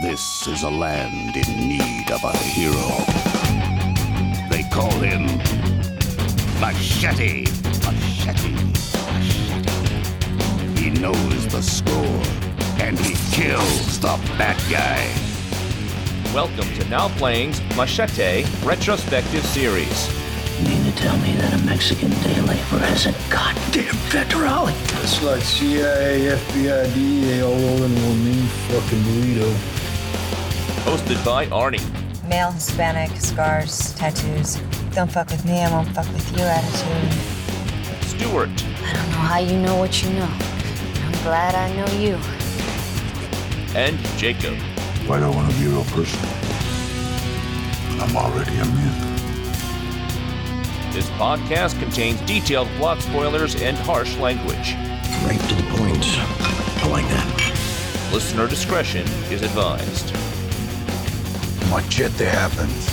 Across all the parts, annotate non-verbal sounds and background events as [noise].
This is a land in need of a hero. They call him Machete. Machete. Machete. He knows the score, and he kills the bad guy. Welcome to Now Playing's Machete Retrospective Series. You mean to tell me that a Mexican day laborer has a goddamn federale? It's like CIA, FBI, DEA all rolled into one mean fucking burrito. Hosted by Arnie. Male, Hispanic, scars, tattoos. Don't fuck with me, I won't fuck with you attitude. Stuart. I don't know how you know what you know. I'm glad I know you. And Jacob. Why don't want to be a real person? I'm already a myth. This podcast contains detailed plot spoilers and harsh language. Right to the point. I like that. Listener discretion is advised. Machete happens.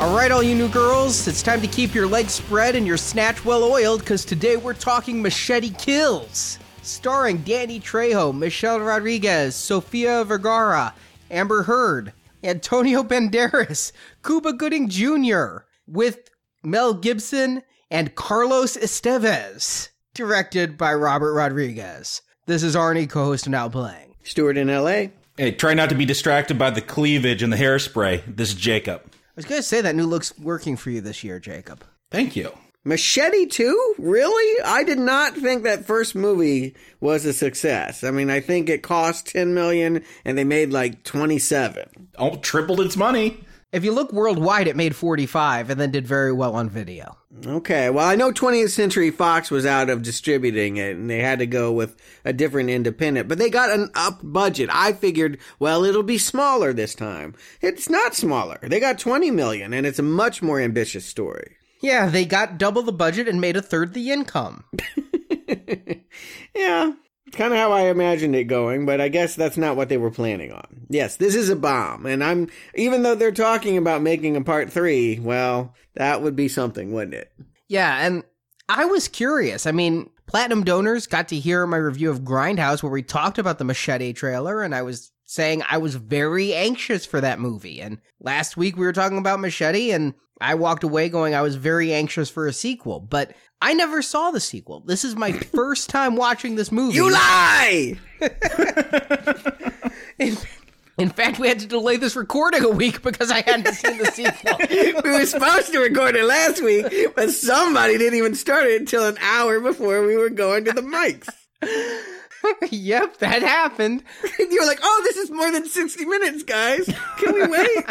All right, all you new girls, it's time to keep your legs spread and your snatch well oiled because today we're talking Machete Kills. Starring Danny Trejo, Michelle Rodriguez, Sofia Vergara, Amber Heard, Antonio Banderas, Cuba Gooding Jr., with Mel Gibson and Carlos Estevez. Directed by Robert Rodriguez. This is Arnie, co host of Now Playing. Stuart in LA. Hey, try not to be distracted by the cleavage and the hairspray. This is Jacob. I was going to say that new look's working for you this year, Jacob. Thank you. Machete 2? Really? I did not think that first movie was a success. I mean, I think it cost 10 million and they made like 27. Oh, tripled its money. If you look worldwide, it made 45 and then did very well on video. Okay, well, I know 20th Century Fox was out of distributing it and they had to go with a different independent, but they got an up budget. I figured, well, it'll be smaller this time. It's not smaller. They got 20 million and it's a much more ambitious story. Yeah, they got double the budget and made a third the income. [laughs] yeah, kind of how I imagined it going, but I guess that's not what they were planning on. Yes, this is a bomb, and I'm even though they're talking about making a part three, well, that would be something, wouldn't it? Yeah, and I was curious. I mean, Platinum donors got to hear my review of Grindhouse where we talked about the Machete trailer, and I was saying I was very anxious for that movie. And last week we were talking about Machete, and I walked away going I was very anxious for a sequel, but I never saw the sequel. This is my [coughs] first time watching this movie. You lie! [laughs] [laughs] in, in fact, we had to delay this recording a week because I hadn't seen the sequel. [laughs] we were supposed to record it last week, but somebody didn't even start it until an hour before we were going to the mics. [laughs] yep, that happened. [laughs] you were like, oh, this is more than 60 minutes, guys. Can we wait?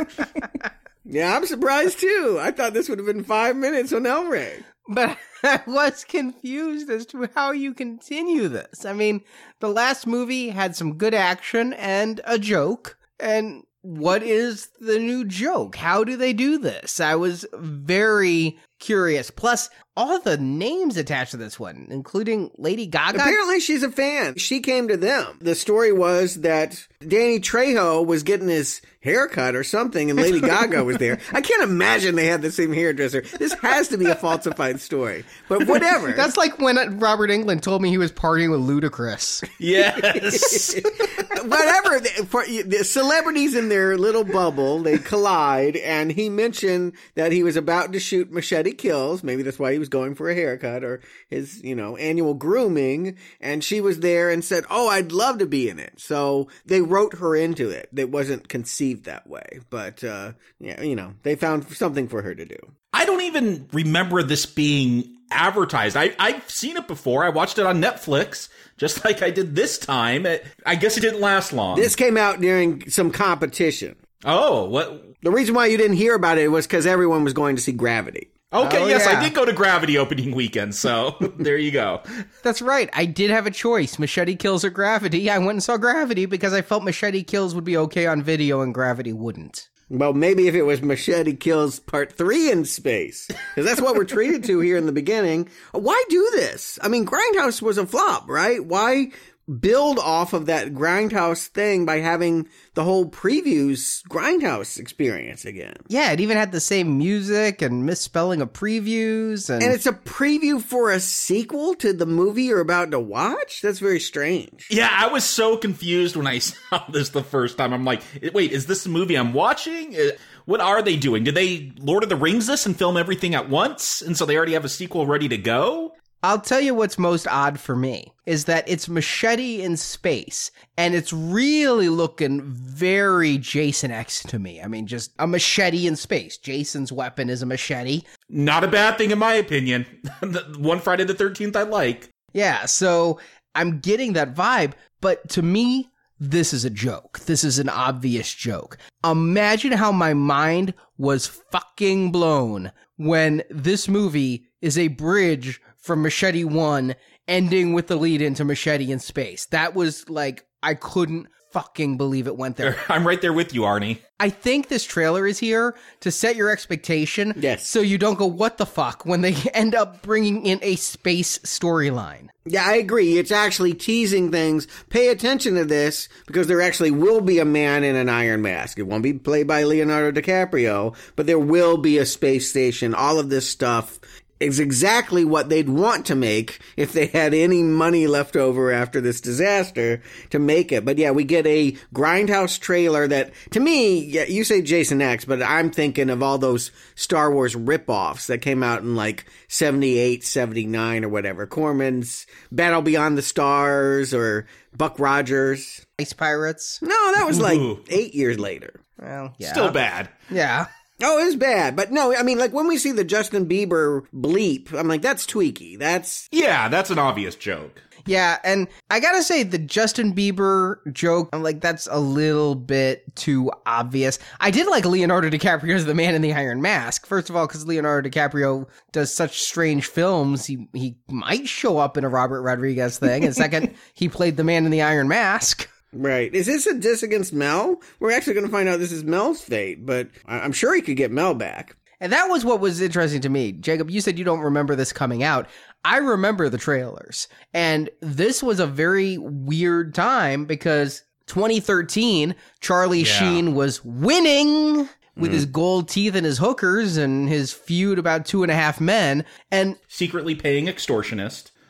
[laughs] yeah, I'm surprised too. I thought this would have been five minutes on El Rey. But I was confused as to how you continue this. I mean, the last movie had some good action and a joke. And what is the new joke? How do they do this? I was very curious. Plus, all the names attached to this one, including Lady Gaga. Apparently, she's a fan. She came to them. The story was that Danny Trejo was getting his haircut or something, and Lady Gaga was there. I can't imagine they had the same hairdresser. This has to be a falsified story, but whatever. [laughs] That's like when Robert Englund told me he was partying with Ludacris. Yes. [laughs] whatever. For the celebrities in their little bubble, they collide, and he mentioned that he was about to shoot Machete Kills. Maybe that's why he was going for a haircut or his, you know, annual grooming. And she was there and said, "Oh, I'd love to be in it." So they wrote her into it. It wasn't conceived that way, but uh, yeah, you know, they found something for her to do. I don't even remember this being advertised. I, I've seen it before. I watched it on Netflix, just like I did this time. I guess it didn't last long. This came out during some competition. Oh, what? The reason why you didn't hear about it was because everyone was going to see Gravity. Okay, Oh, yes, yeah. I did go to Gravity opening weekend, so [laughs] there you go. That's right. I did have a choice Machete Kills or Gravity. I went and saw Gravity because I felt Machete Kills would be okay on video and Gravity wouldn't. Well, maybe if it was Machete Kills Part 3 in space. Because that's what we're treated to here in the beginning. Why do this? I mean, Grindhouse was a flop, right? Why build off of that grindhouse thing by having the whole previews grindhouse experience again. Yeah, it even had the same music and misspelling of previews and, And it's a preview for a sequel to the movie you're about to watch? That's very strange. Yeah, I was so confused when I [laughs] saw this the first time. I'm like, wait, is this the movie I'm watching? Uh, What are they doing? Did they Lord of the Rings this and film everything at once? And so they already have a sequel ready to go? I'll tell you what's most odd for me is that it's machete in space and it's really looking very Jason X to me. I mean, just a machete in space. Jason's weapon is a machete. Not a bad thing in my opinion. [laughs] One Friday the 13th I like. Yeah, so I'm getting that vibe, but to me, this is a joke. This is an obvious joke. Imagine how my mind was fucking blown when this movie is a bridge from Machete 1 ending with the lead into Machete in Space. That was like, I couldn't fucking believe it went there. [laughs] I'm right there with you, Arnie. I think this trailer is here to set your expectation. Yes. So you don't go, what the fuck, when they [laughs] end up bringing in a space storyline. Yeah, I agree. It's actually teasing things. Pay attention to this because there actually will be a man in an iron mask. It won't be played by Leonardo DiCaprio, but there will be a space station. All of this stuff is exactly what they'd want to make if they had any money left over after this disaster to make it. But yeah, we get a grindhouse trailer that, to me, yeah, you say Jason X, but I'm thinking of all those Star Wars ripoffs that came out in like 78, 79 or whatever. Corman's Battle Beyond the Stars or Buck Rogers. Ice Pirates. No, that was like Ooh. eight years later. Well, yeah. Still bad. Yeah. Oh, it was bad. But no, I mean, like when we see the Justin Bieber bleep, I'm like, that's tweaky. That's Yeah, that's an obvious joke. Yeah, and I gotta say the Justin Bieber joke, I'm like, that's a little bit too obvious. I did like Leonardo DiCaprio as the man in the iron mask. First of all, because Leonardo DiCaprio does such strange films, he he might show up in a Robert Rodriguez thing. And second, [laughs] he played the man in the iron mask. Right. Is this a diss against Mel? We're actually going to find out this is Mel's fate, but I- I'm sure he could get Mel back. And that was what was interesting to me. Jacob, you said you don't remember this coming out. I remember the trailers. And this was a very weird time because 2013, Charlie Sheen was winning with mm-hmm. his gold teeth and his hookers and his feud about two and a half men. And Secretly paying extortionist. [laughs]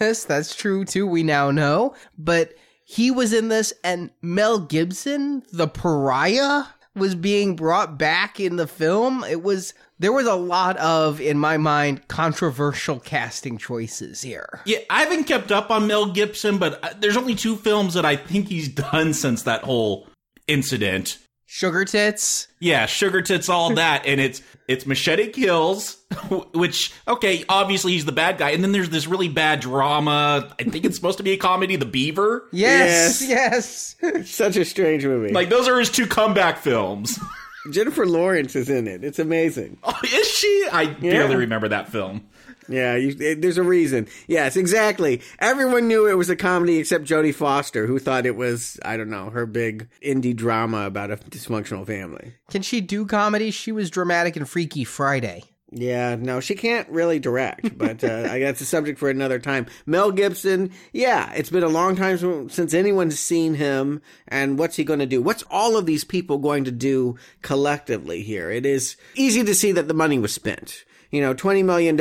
yes, that's true too. We now know. But he was in this, and Mel Gibson, the pariah, was being brought back in the film. It was there was a lot of, in my mind, controversial casting choices here. Yeah, I haven't kept up on Mel Gibson, but uh, there's only two films that I think he's done since that whole incident. Sugar tits. Yeah, sugar tits, all that, and it's it's Machete Kills, [laughs] which okay, obviously he's the bad guy, and then there's this really bad drama. I think it's supposed to be a comedy, The Beaver. Yes, Yes. yes. [laughs] Such a strange movie. Like those are his two comeback films. [laughs] Jennifer Lawrence is in it. It's amazing. Oh, is she? I barely remember that film. Yeah, you, eh, there's a reason. Yes, exactly. Everyone knew it was a comedy except Jodie Foster, who thought it was, I don't know, her big indie drama about a dysfunctional family. Can she do comedy? She was dramatic and Freaky Friday. Yeah, no, she can't really direct, but uh, I guess a subject for another time. Mel Gibson, yeah, it's been a long time since anyone's seen him, and what's he going to do? What's all of these people going to do collectively here? It is easy to see that the money was spent. You know, $20 million,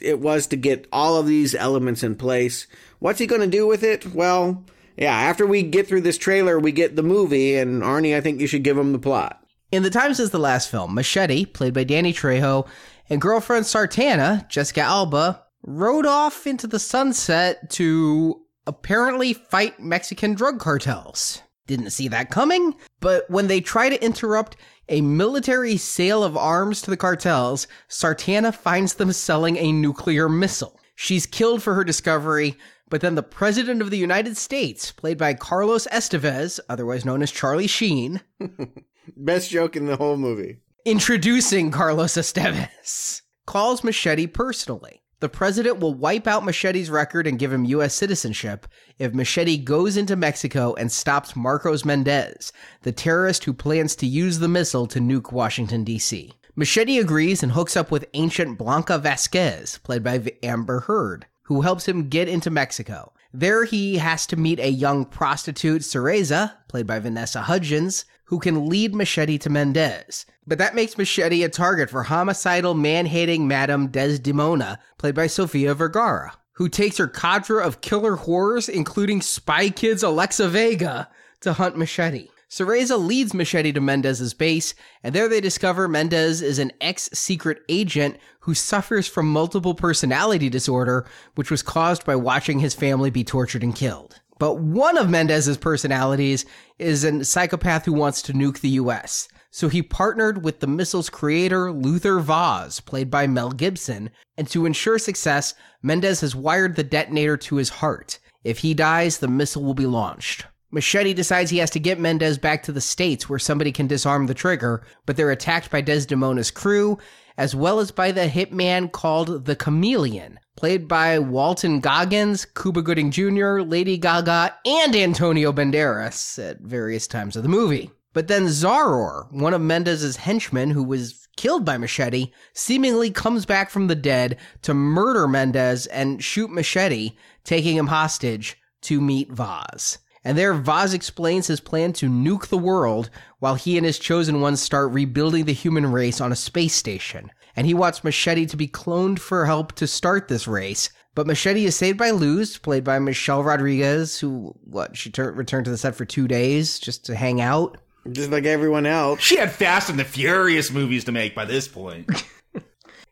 it was to get all of these elements in place. What's he going to do with it? Well, yeah, after we get through this trailer, we get the movie, and Arnie, I think you should give him the plot. In the time since the last film, Machete, played by Danny Trejo, and girlfriend Sartana, Jessica Alba, rode off into the sunset to apparently fight Mexican drug cartels. Didn't see that coming, but when they try to interrupt a military sale of arms to the cartels, Sartana finds them selling a nuclear missile. She's killed for her discovery, but then the President of the United States, played by Carlos Estevez, otherwise known as Charlie Sheen, [laughs] Best joke in the whole movie. introducing Carlos Estevez, calls Machete personally. The president will wipe out Machete's record and give him U.S. citizenship if Machete goes into Mexico and stops Marcos Mendez, the terrorist who plans to use the missile to nuke Washington, D.C. Machete agrees and hooks up with ancient Blanca Vasquez, played by Amber Heard, who helps him get into Mexico. There he has to meet a young prostitute, Cereza, played by Vanessa Hudgens, who can lead Machete to Mendez. But that makes Machete a target for homicidal, man-hating Madame Desdemona, played by Sofia Vergara, who takes her cadre of killer horrors, including Spy Kids Alexa Vega, to hunt Machete. Cereza leads Machete to Mendez's base, and there they discover Mendez is an ex-secret agent who suffers from multiple personality disorder, which was caused by watching his family be tortured and killed. But one of Mendez's personalities is a psychopath who wants to nuke the US. So he partnered with the missile's creator, Luther Vaz, played by Mel Gibson, and to ensure success, Mendez has wired the detonator to his heart. If he dies, the missile will be launched. Machete decides he has to get Mendez back to the States where somebody can disarm the trigger, but they're attacked by Desdemona's crew, as well as by the hitman called the Chameleon, played by Walton Goggins, Cuba Gooding Jr., Lady Gaga, and Antonio Banderas at various times of the movie. But then Zaror, one of Mendez's henchmen who was killed by Machete, seemingly comes back from the dead to murder Mendez and shoot Machete, taking him hostage to meet Vaz. And there, Vaz explains his plan to nuke the world while he and his chosen ones start rebuilding the human race on a space station. And he wants Machete to be cloned for help to start this race. But Machete is saved by Luz, played by Michelle Rodriguez, who, what, she tur- returned to the set for two days just to hang out. Just like everyone else. She had Fast and the Furious movies to make by this point. [laughs] [laughs]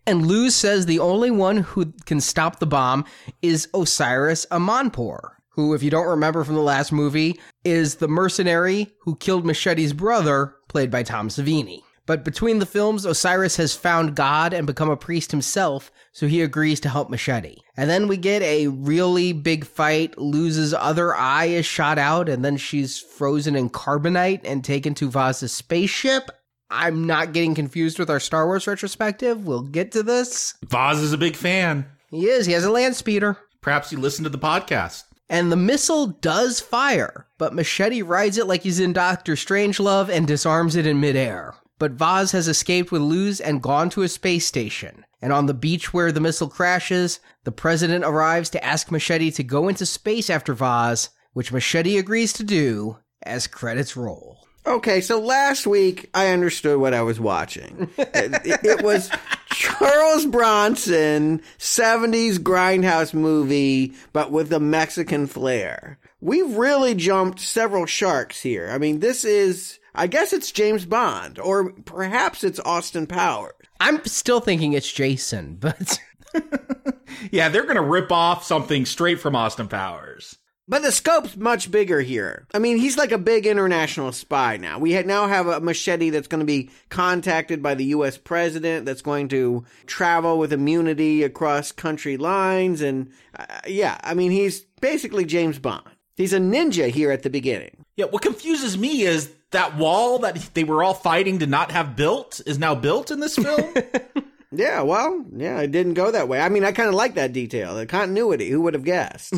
And Luz says the only one who can stop the bomb is Osiris Amanpour, who, if you don't remember from the last movie, is the mercenary who killed Machete's brother, played by Tom Savini. But between the films, Osiris has found God and become a priest himself, so he agrees to help Machete. And then we get a really big fight. Luz's other eye is shot out, and then she's frozen in carbonite and taken to Vaz's spaceship. I'm not getting confused with our Star Wars retrospective. We'll get to this. Vaz is a big fan. He is. He has a land speeder. Perhaps you listened to the podcast. And the missile does fire, but Machete rides it like he's in Doctor Strangelove and disarms it in midair. But Vaz has escaped with Luz and gone to a space station. And on the beach where the missile crashes, the president arrives to ask Machete to go into space after Vaz, which Machete agrees to do as credits roll. Okay, so last week I understood what I was watching. it, it was Charles Bronson 70s grindhouse movie, but with a Mexican flair. We've really jumped several sharks here. I mean, this is, I guess it's James Bond, or perhaps it's Austin Powers. I'm still thinking it's Jason, but [laughs] Yeah, they're going to rip off something straight from Austin Powers. But the scope's much bigger here. I mean, he's like a big international spy now. We ha- now have a machete that's going to be contacted by the U.S. president, that's going to travel with immunity across country lines. And uh, yeah, I mean, he's basically James Bond. He's a ninja here at the beginning. Yeah, what confuses me is that wall that they were all fighting to not have built is now built in this film. [laughs] Yeah, well, yeah, it didn't go that way. I mean, I kind of like that detail, the continuity. Who would have guessed?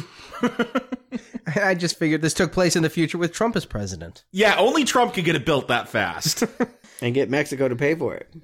[laughs] I just figured this took place in the future with Trump as president. yeah, only Trump could get it built that fast. [laughs] and get Mexico to pay for it.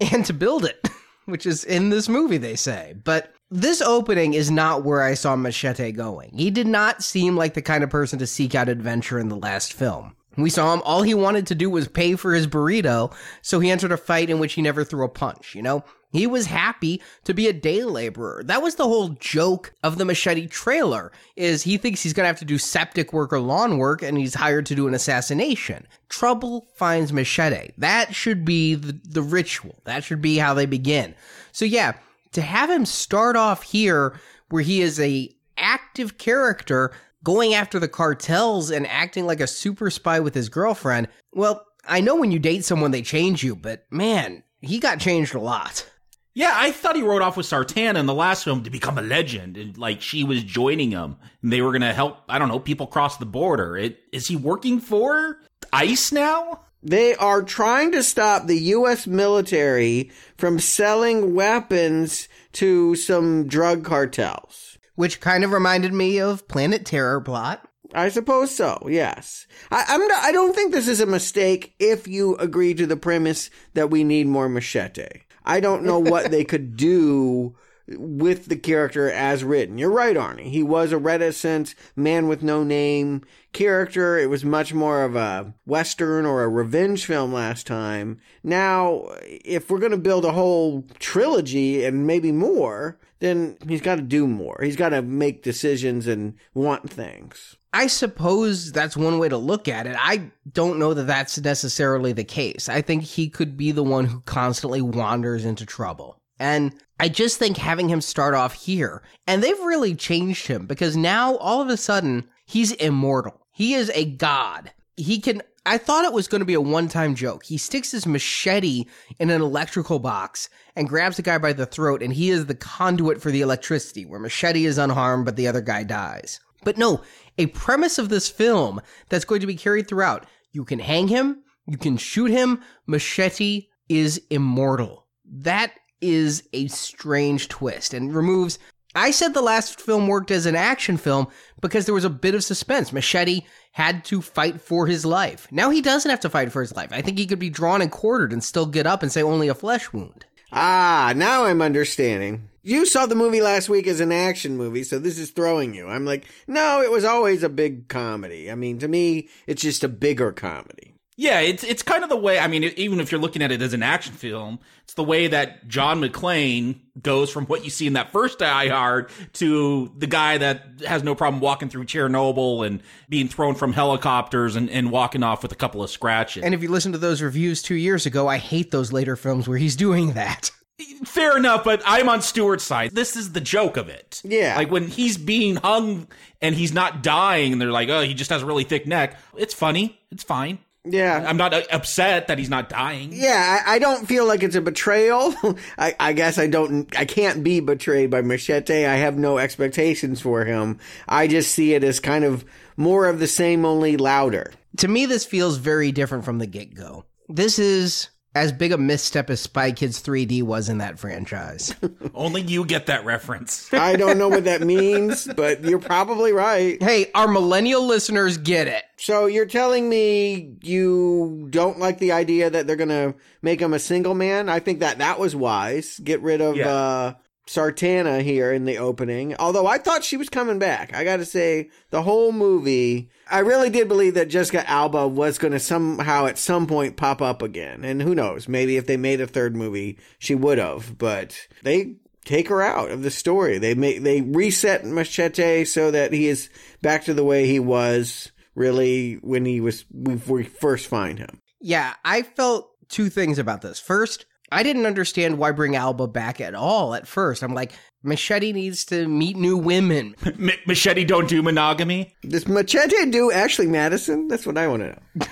[laughs] and to build it, which is in this movie, they say. But this opening is not where I saw Machete going. He did not seem like the kind of person to seek out adventure in the last film. We saw him, all he wanted to do was pay for his burrito, so he entered a fight in which he never threw a punch, you know? He was happy to be a day laborer. That was the whole joke of the Machete trailer, is he thinks he's gonna have to do septic work or lawn work, and he's hired to do an assassination. Trouble finds Machete. That should be the, the ritual. That should be how they begin. So yeah, to have him start off here where he is a active character going after the cartels and acting like a super spy with his girlfriend. Well, I know when you date someone they change you, but man, he got changed a lot. yeah, I thought he rode off with Sartana in the last film to become a legend, and like she was joining him, and they were going to help. I don't know people cross the border. It, is he working for ICE now? They are trying to stop the U.S. military from selling weapons to some drug cartels. Which kind of reminded me of Planet Terror plot. I suppose so. Yes, I, I'm. Not, I don't think this is a mistake if you agree to the premise that we need more machete. I don't know what they could [laughs] do with the character as written. You're right, Arnie. He was a reticent man with no name character. It was much more of a western or a revenge film last time. Now, if we're going to build a whole trilogy and maybe more, then he's got to do more. He's got to make decisions and want things. I suppose that's one way to look at it. I don't know that that's necessarily the case. I think he could be the one who constantly wanders into trouble. And I just think having him start off here, and they've really changed him because now all of a sudden he's immortal. He is a god. He can. I thought it was going to be a one time joke. He sticks his machete in an electrical box and grabs the guy by the throat, and he is the conduit for the electricity, where machete is unharmed, but the other guy dies. But no, a premise of this film that's going to be carried throughout. You can hang him, you can shoot him, machete is immortal. That is a strange twist and removes. I said the last film worked as an action film because there was a bit of suspense. Machete had to fight for his life. Now he doesn't have to fight for his life. I think he could be drawn and quartered and still get up and say only a flesh wound. Ah, now I'm understanding. You saw the movie last week as an action movie, so this is throwing you. I'm like, no, it was always a big comedy. I mean, to me, it's just a bigger comedy. Yeah, it's it's kind of the way. I mean, even if you're looking at it as an action film, it's the way that John McClane goes from what you see in that first Die Hard to the guy that has no problem walking through Chernobyl and being thrown from helicopters and, and walking off with a couple of scratches. And if you listen to those reviews two years ago, I hate those later films where he's doing that. [laughs] Fair enough, but I'm on Stuart's side. This is the joke of it. Yeah. Like when he's being hung and he's not dying, and they're like, oh, he just has a really thick neck. It's funny. It's fine. Yeah. I'm not uh, upset that he's not dying. Yeah, I, I don't feel like it's a betrayal. [laughs] I, I guess I don't, I can't be betrayed by Machete. I have no expectations for him. I just see it as kind of more of the same, only louder. To me, this feels very different from the get go. This is as big a misstep as Spy Kids 3D was in that franchise. [laughs] Only you get that reference. I don't know what that means, but you're probably right. hey, our millennial listeners get it. So you're telling me you don't like the idea that they're going to make him a single man? I think that that was wise. Get rid of Yeah. uh Sartana here in the opening. Although I thought she was coming back. I got to say the whole movie I really did believe that Jessica Alba was going to somehow at some point pop up again. And who knows, maybe if they made a third movie, she would have, but they take her out of the story. They make they reset Machete so that he is back to the way he was really when he was we, we first find him. Yeah, I felt two things about this. First, I didn't understand why bring Alba back at all at first. I'm like, Machete needs to meet new women. [laughs] M- Machete don't do monogamy. Does Machete do Ashley Madison? That's what I want to know.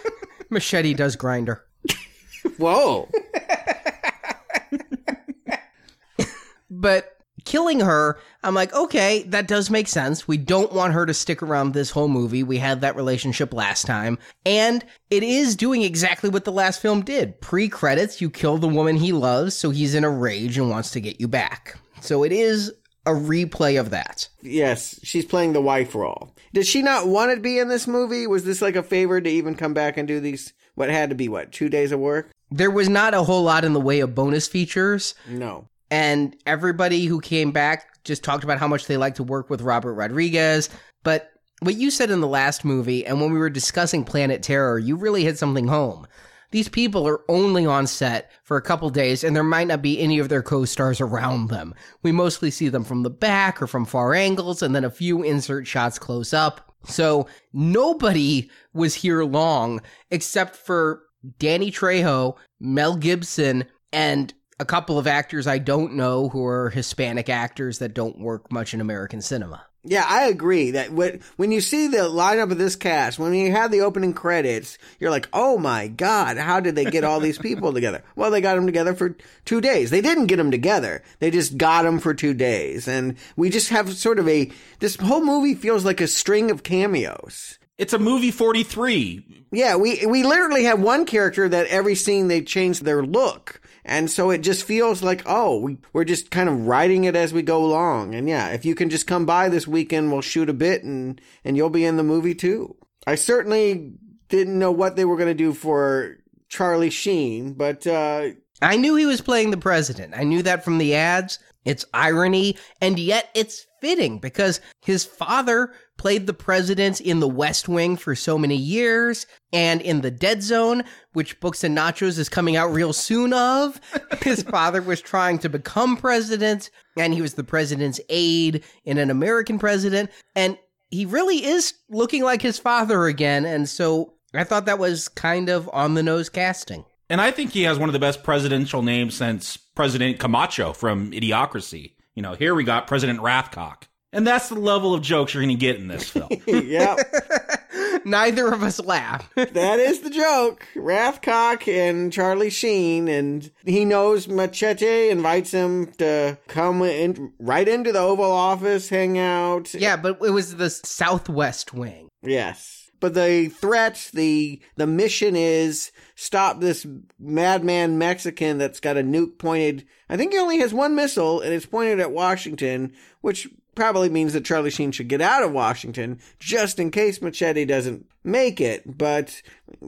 [laughs] Machete does Grindr. Whoa. [laughs] But killing her, I'm like, okay, that does make sense. We don't want her to stick around this whole movie. We had that relationship last time. And it is doing exactly what the last film did. Pre credits, you kill the woman he loves, so he's in a rage and wants to get you back. So it is a replay of that. yes, she's playing the wife role. Did she not want to be in this movie? Was this like a favor to even come back and do these? What had to be what two days of work? There was not a whole lot in the way of bonus features. No. And everybody who came back just talked about how much they like to work with Robert Rodriguez. But what you said in the last movie, and when we were discussing Planet Terror, you really hit something home. These people are only on set for a couple days, and there might not be any of their co stars around them. We mostly see them from the back or from far angles, and then a few insert shots close up. So nobody was here long except for Danny Trejo, Mel Gibson, and a couple of actors I don't know who are Hispanic actors that don't work much in American cinema. Yeah, I agree that when when you see the lineup of this cast, when you have the opening credits, you're like, "Oh my god, how did they get all these people together?" [laughs] Well, they got them together for 2 days. They didn't get them together. They just got them for 2 days. And we just have sort of a this whole movie feels like a string of cameos. It's a movie 43. Yeah, we we literally have one character that every scene they change their look. And so it just feels like, oh, we, we're just kind of writing it as we go along. And yeah, if you can just come by this weekend, we'll shoot a bit and, and you'll be in the movie too. I certainly didn't know what they were going to do for Charlie Sheen, but, uh, I knew he was playing the president. I knew that from the ads. It's irony, and yet it's fitting because his father played the president in the West Wing for so many years, and in the Dead Zone, which Books and Nachos is coming out real soon of. [laughs] His father was trying to become president, and he was the president's aide in an American president, and he really is looking like his father again, and so I thought that was kind of on the nose casting. And I think he has one of the best presidential names since President Camacho from Idiocracy. You know, here we got President Rathcock. And that's the level of jokes you're going to get in this film. [laughs] yep. [laughs] Neither of us laugh. [laughs] that is the joke. Rathcock and Charlie Sheen, and he knows Machete invites him to come in right into the Oval Office, hang out. Yeah, but it was the Southwest Wing. Yes. But the threat, the the mission is stop this madman Mexican that's got a nuke pointed. I think he only has one missile, and it's pointed at Washington, which probably means that Charlie Sheen should get out of Washington just in case Machete doesn't make it. But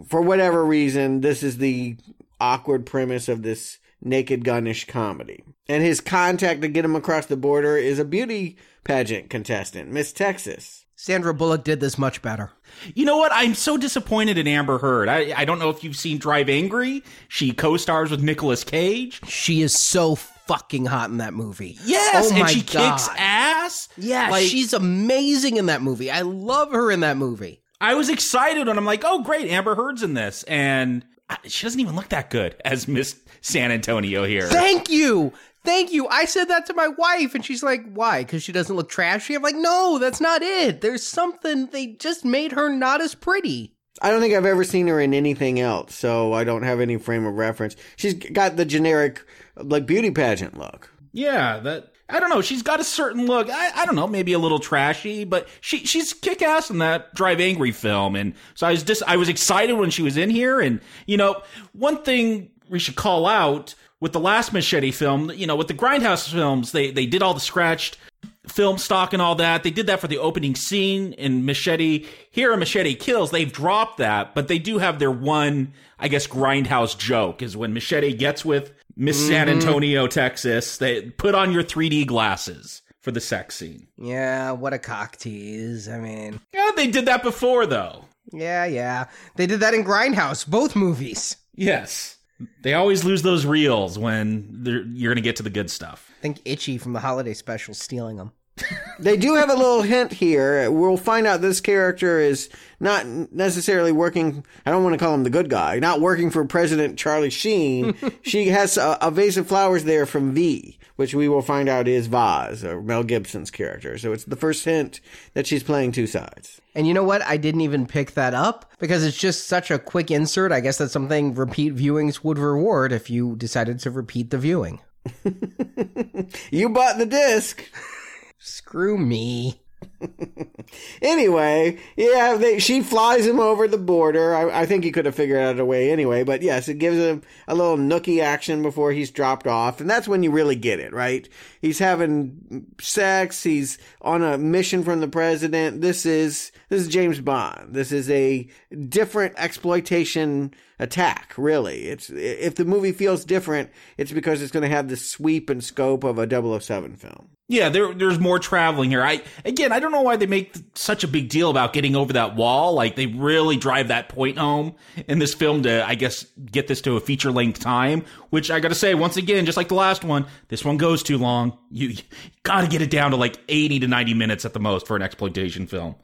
for whatever reason, this is the awkward premise of this naked gunish comedy. And his contact to get him across the border is a beauty pageant contestant, Miss Texas. Sandra Bullock did this much better. You know what? I'm so disappointed in Amber Heard. I, I don't know if you've seen Drive Angry. She co-stars with Nicolas Cage. She is so fucking hot in that movie. Yes, oh and she God. kicks ass. Yeah, Like- she's amazing in that movie. I love her in that movie. I was excited and I'm like, oh great, Amber Heard's in this, and she doesn't even look that good as Miss San Antonio here. Thank you. Thank you. I said that to my wife, and she's like, why? Because she doesn't look trashy? I'm like, no, that's not it. There's something, they just made her not as pretty. I don't think I've ever seen her in anything else, so I don't have any frame of reference. She's got the generic, like, beauty pageant look. Yeah, that I don't know. She's got a certain look. I, I don't know, maybe a little trashy, but she she's kick ass in that Drive Angry film, and so I was just I was excited when she was in here. And you know, one thing we should call out with the last Machete film, you know, with the Grindhouse films, they they did all the scratched film stock and all that. They did that for the opening scene in Machete. Here in Machete Kills, they've dropped that, but they do have their one, I guess, grindhouse joke is when Machete gets with Miss San mm-hmm. Antonio, Texas, they put on your 3D glasses for the sex scene. Yeah, what a cock tease. I mean, Yeah, they did that before though. yeah, yeah. They did that in Grindhouse, both movies. Yes. They always lose those reels when you're going to get to the good stuff. I think Itchy from the holiday special stealing them. They do have a little hint here. We'll find out this character is not necessarily working. I don't want to call him the good guy. Not working for President Charlie Sheen. [laughs] she has uh, a, a vase of flowers there from V, which we will find out is Vaz or Mel Gibson's character. So it's the first hint that she's playing two sides. And you know what? I didn't even pick that up because it's just such a quick insert. I guess that's something repeat viewings would reward if you decided to repeat the viewing. [laughs] You bought the disc. Screw me. [laughs] Anyway, yeah, they, she flies him over the border. I, I think he could have figured out a way anyway, but yes, it gives him a little nookie action before he's dropped off, and that's when you really get it, right? He's having sex. He's on a mission from the president. This is this is James Bond. This is a different exploitation attack. Really, it's if the movie feels different, it's because it's going to have the sweep and scope of a 007 film. Yeah, there, there's more traveling here. I again, I don't know why they make such a big deal about getting over that wall. Like they really drive that point home in this film to, I guess, get this to a feature length time. Which I got to say, once again, just like the last one, this one goes too long. You, you got to get it down to like 80 to 90 minutes at the most for an exploitation film.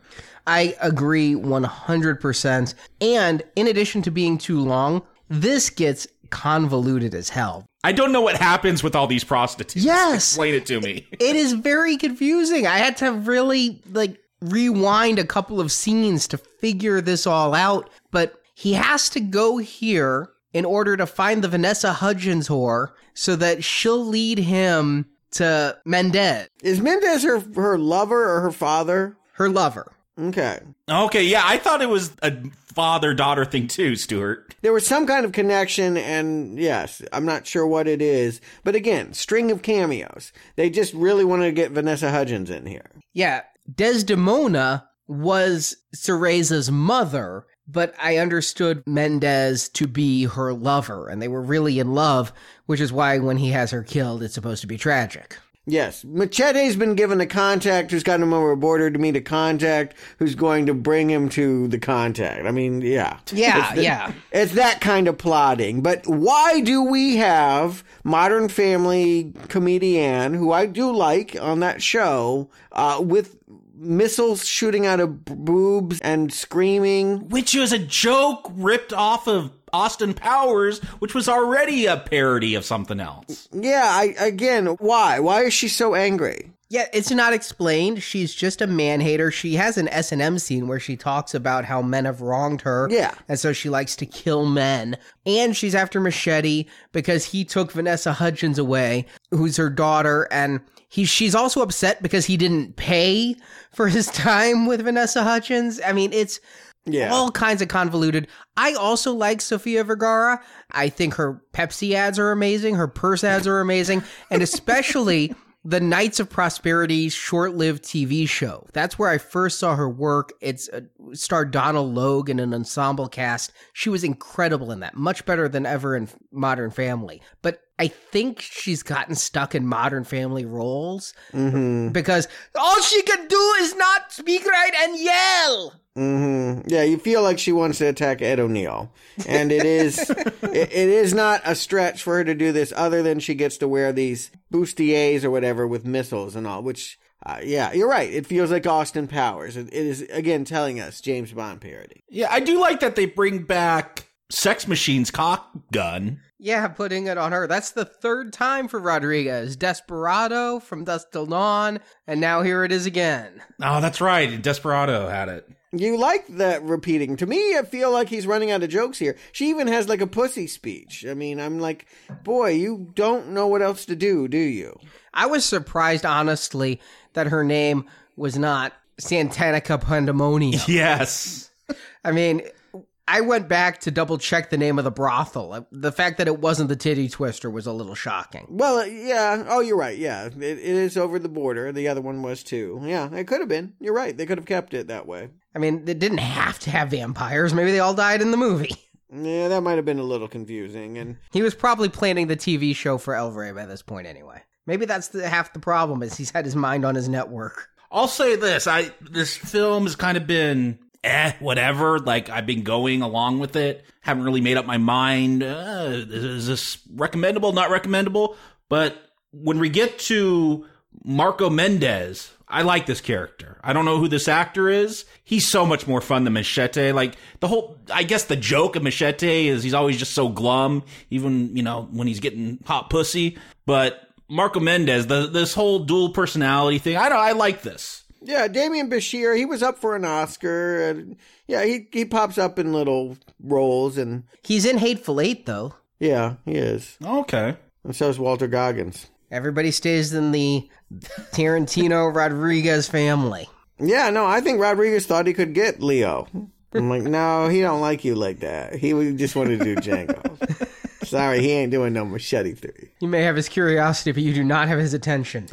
I agree 100%. And in addition to being too long, this gets convoluted as hell. I don't know what happens with all these prostitutes. Yes. explain it to me. [laughs] It is very confusing. I had to really like rewind a couple of scenes to figure this all out, but he has to go here in order to find the Vanessa Hudgens whore so that she'll lead him to Mendez, Is Mendez her her lover or her father? her lover. Okay. Okay, yeah, I thought it was a father daughter thing too, Stuart. There was some kind of connection, and yes, I'm not sure what it is. But again, string of cameos. They just really wanted to get Vanessa Hudgens in here. Yeah, Desdemona was Cereza's mother, but I understood Mendez to be her lover, and they were really in love, which is why when he has her killed, it's supposed to be tragic. Yes, Machete's been given a contact who's got him over a border to meet a contact who's going to bring him to the contact. I mean, yeah. Yeah, It's the- yeah. It's that kind of plotting. But why do we have Modern Family comedian, who I do like on that show, uh, with missiles shooting out of boobs and screaming? Which was a joke ripped off of Austin Powers, which was already a parody of something else. Yeah, I, again, why? Why is she so angry? Yeah, it's not explained. She's just a man hater. She has an S and M scene where she talks about how men have wronged her. Yeah. and so she likes to kill men. And she's after Machete because he took Vanessa Hudgens away, who's her daughter, and he she's also upset because he didn't pay for his [laughs] time with Vanessa Hudgens. I mean, it's Yeah. all kinds of convoluted. I also like Sofia Vergara. I think her Pepsi ads are amazing. Her purse ads are amazing. And especially [laughs] the Knights of Prosperity short lived TV show. That's where I first saw her work. It's uh, starred Donal Logue in an ensemble cast. She was incredible in that, much better than ever in Modern Family. But I think she's gotten stuck in Modern Family roles because all she can do is not speak right and yell. hmm Yeah, you feel like she wants to attack Ed O'Neill, and it is [laughs] it, it is not a stretch for her to do this, other than she gets to wear these bustiers or whatever with missiles and all. Which, uh, yeah, you're right. It feels like Austin Powers. It, it is again telling us James Bond parody. Yeah, I do like that they bring back Sex Machine's cock gun. Yeah, putting it on her. That's the third time for Rodriguez. Desperado from Dusk Till Dawn, and now here it is again. Oh, that's right. Desperado had it. You like that repeating. To me, I feel like he's running out of jokes here. She even has like a pussy speech. I mean, I'm like, boy, you don't know what else to do, do you? I was surprised, honestly, that her name was not Santanica Pandemonium. [laughs] Yes. I mean, I went back to double check the name of the brothel. The fact that it wasn't the Titty Twister was a little shocking. Well, uh, yeah. Oh, you're right. Yeah, it, it is over the border. The other one was too. Yeah, it could have been. You're right. They could have kept it that way. I mean, it didn't have to have vampires. Maybe they all died in the movie. [laughs] Yeah, that might have been a little confusing. And He was probably planning the TV show for El Rey by this point anyway. Maybe that's the, half the problem is he's had his mind on his network. I'll say this: I this film has kind of been eh, whatever. Like I've been going along with it. Haven't really made up my mind. Uh, is this recommendable? Not recommendable? But when we get to Marco Mendez, I like this character. I don't know who this actor is. He's so much more fun than Machete. Like the whole, I guess the joke of Machete is he's always just so glum, even you know when he's getting hot pussy. But Marco Mendez, the this whole dual personality thing, I don't, I like this. Yeah, Demian Bichir, he was up for an Oscar. And yeah, he he pops up in little roles, and He's in Hateful Eight, though. yeah, he is. Okay. And so is Walton Goggins. Everybody stays in the Tarantino [laughs] Rodriguez family. Yeah, no, I think Rodriguez thought he could get Leo. I'm like, no, he don't like you like that. He just wanted to do Django. [laughs] Sorry, he ain't doing no Machete 3. You may have his curiosity, but you do not have his attention.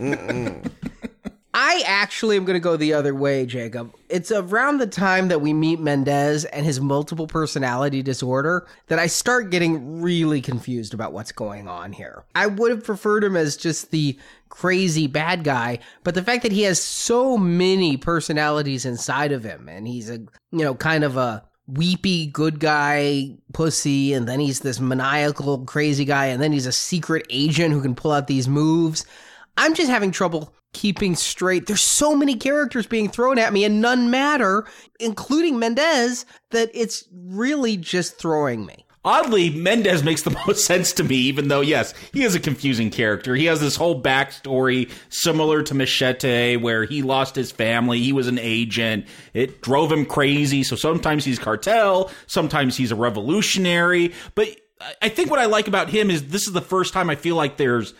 I actually am going to go the other way, Jacob. It's around the time that we meet Mendez and his multiple personality disorder that I start getting really confused about what's going on here. I would have preferred him as just the crazy bad guy, but the fact that he has so many personalities inside of him and he's a, you know, kind of a weepy good guy pussy and then he's this maniacal crazy guy and then he's a secret agent who can pull out these moves. I'm just having trouble keeping straight. There's so many characters being thrown at me and none matter, including Mendez, that it's really just throwing me. Oddly, Mendez makes the [laughs] most sense to me, even though, yes, he is a confusing character. He has this whole backstory similar to Machete, where he lost his family, he was an agent, it drove him crazy. So sometimes he's cartel, sometimes he's a revolutionary. But I- think what I like about him is this is the first time I feel like there's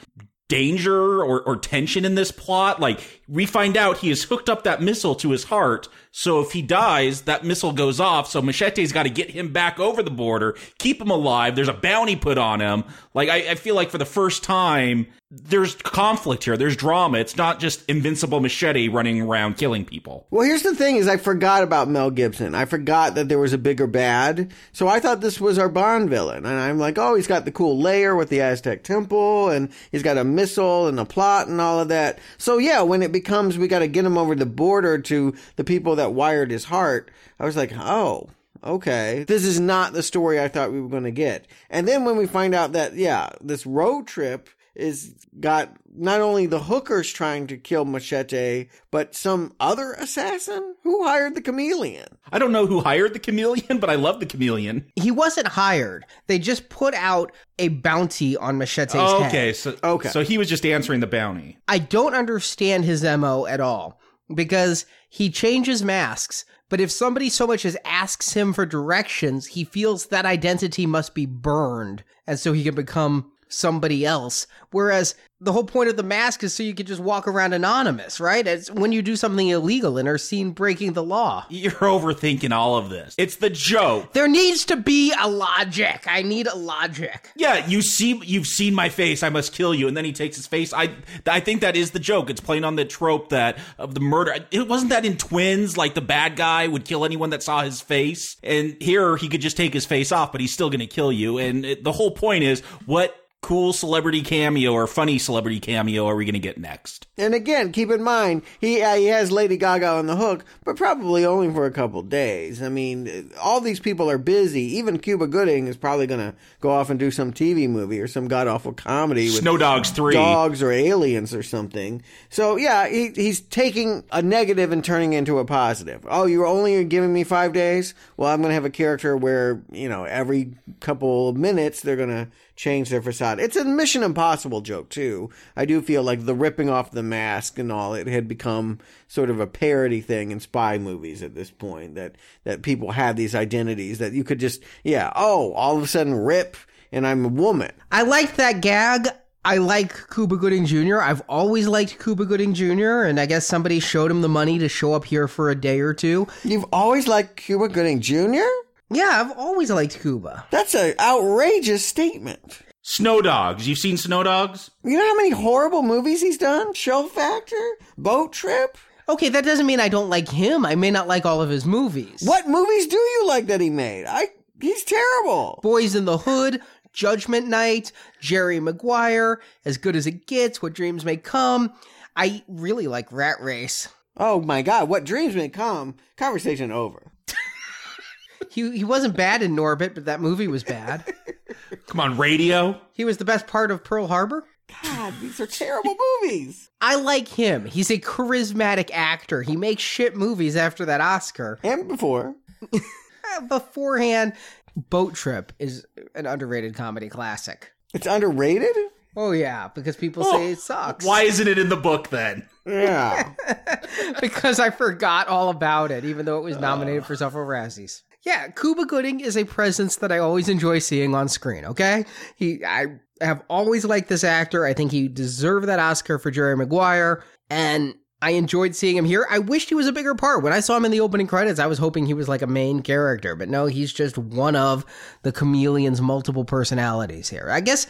danger or, or tension in this plot. Like, we find out he has hooked up that missile to his heart. So if he dies, that missile goes off. So Machete's got to get him back over the border, keep him alive. There's a bounty put on him. Like, I, I feel like for the first time, there's conflict here. There's drama. It's not just invincible machete running around killing people. Well, here's the thing: is I forgot about Mel Gibson. I forgot that there was a bigger bad. So I thought this was our Bond villain, and I'm like, oh, he's got the cool layer with the Aztec temple, and he's got a missile and a plot and all of that. So yeah, when it becomes we got to get him over the border to the people that wired his heart, I was like, oh. Okay, this is not the story I thought we were going to get. And then when we find out that, yeah, this road trip is got not only the hookers trying to kill Machete, but some other assassin who hired the chameleon. I don't know who hired the chameleon, but I love the chameleon. He wasn't hired. They just put out a bounty on Machete's Oh, head. okay, so Okay. so he was just answering the bounty. I don't understand his MO at all because he changes masks, but if somebody so much as asks him for directions, he feels that identity must be burned, and so he can become somebody else. Whereas the whole point of the mask is so you can just walk around anonymous, right? It's when you do something illegal and are seen breaking the law. You're overthinking all of this. It's the joke. There needs to be a logic. I need a logic. Yeah, you see, you've seen my face. I must kill you, and then he takes his face. I, I think that is the joke. It's playing on the trope that of the murder. It wasn't that in Twins, like the bad guy would kill anyone that saw his face, and here he could just take his face off, but he's still going to kill you. And it, the whole point is, what cool celebrity cameo or funny celebrity cameo are we going to get next? And again, keep in mind, he uh, he has Lady Gaga on the hook, but probably only for a couple days. I mean, all these people are busy. Even Cuba Gooding is probably going to go off and do some TV movie or some god awful comedy with Snow Dogs three. dogs or aliens or something. So yeah, he, he's taking a negative and turning it into a positive. Oh, you're only giving me five days? Well, I'm going to have a character where you know every couple of minutes they're going to change their facade. It's a Mission Impossible joke too. I do feel like the ripping off the mask and all it had become sort of a parody thing in spy movies at this point that that people have these identities that you could just yeah, oh, all of a sudden rip and I'm a woman. I liked that gag. I like Cuba Gooding Jr. I've always liked Cuba Gooding Jr., and I guess somebody showed him the money to show up here for a day or two. You've always liked Cuba Gooding Jr.? Yeah, I've always liked Cuba. That's an outrageous statement. Snow Dogs. You've seen Snow Dogs? You know how many horrible movies he's done? Show Factor? Boat Trip? Okay, that doesn't mean I don't like him. I may not like all of his movies. What movies do you like that he made? I he's terrible. Boys in the Hood, Judgment Night, Jerry Maguire, As Good as It Gets, What Dreams May Come. I really like Rat Race. Oh my god, what dreams may come. Conversation over. He he wasn't bad in Norbit, but that movie was bad. [laughs] Come on, radio. he was the best part of Pearl Harbor. God, these are terrible movies. I like him. He's a charismatic actor. He makes shit movies after that Oscar. And before. [laughs] Uh, Beforehand, Boat Trip is an underrated comedy classic. It's underrated? Oh yeah, because people say it sucks. Why isn't it in the book then? Yeah. [laughs] because I forgot all about it, even though it was nominated for several Razzies. Yeah, Cuba Gooding is a presence that I always enjoy seeing on screen. Okay, he I have always liked this actor. I think he deserved that Oscar for Jerry Maguire, and I enjoyed seeing him here. I wished he was a bigger part. When I saw him in the opening credits, I was hoping he was like a main character, but no, he's just one of the chameleon's multiple personalities here. I guess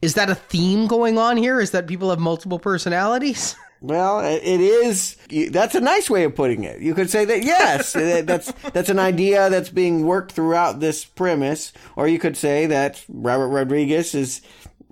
is that a theme going on here? Is that people have multiple personalities? [laughs] Well, it is. That's a nice way of putting it. You could say that yes, [laughs] that's that's an idea that's being worked throughout this premise, or you could say that Robert Rodriguez is,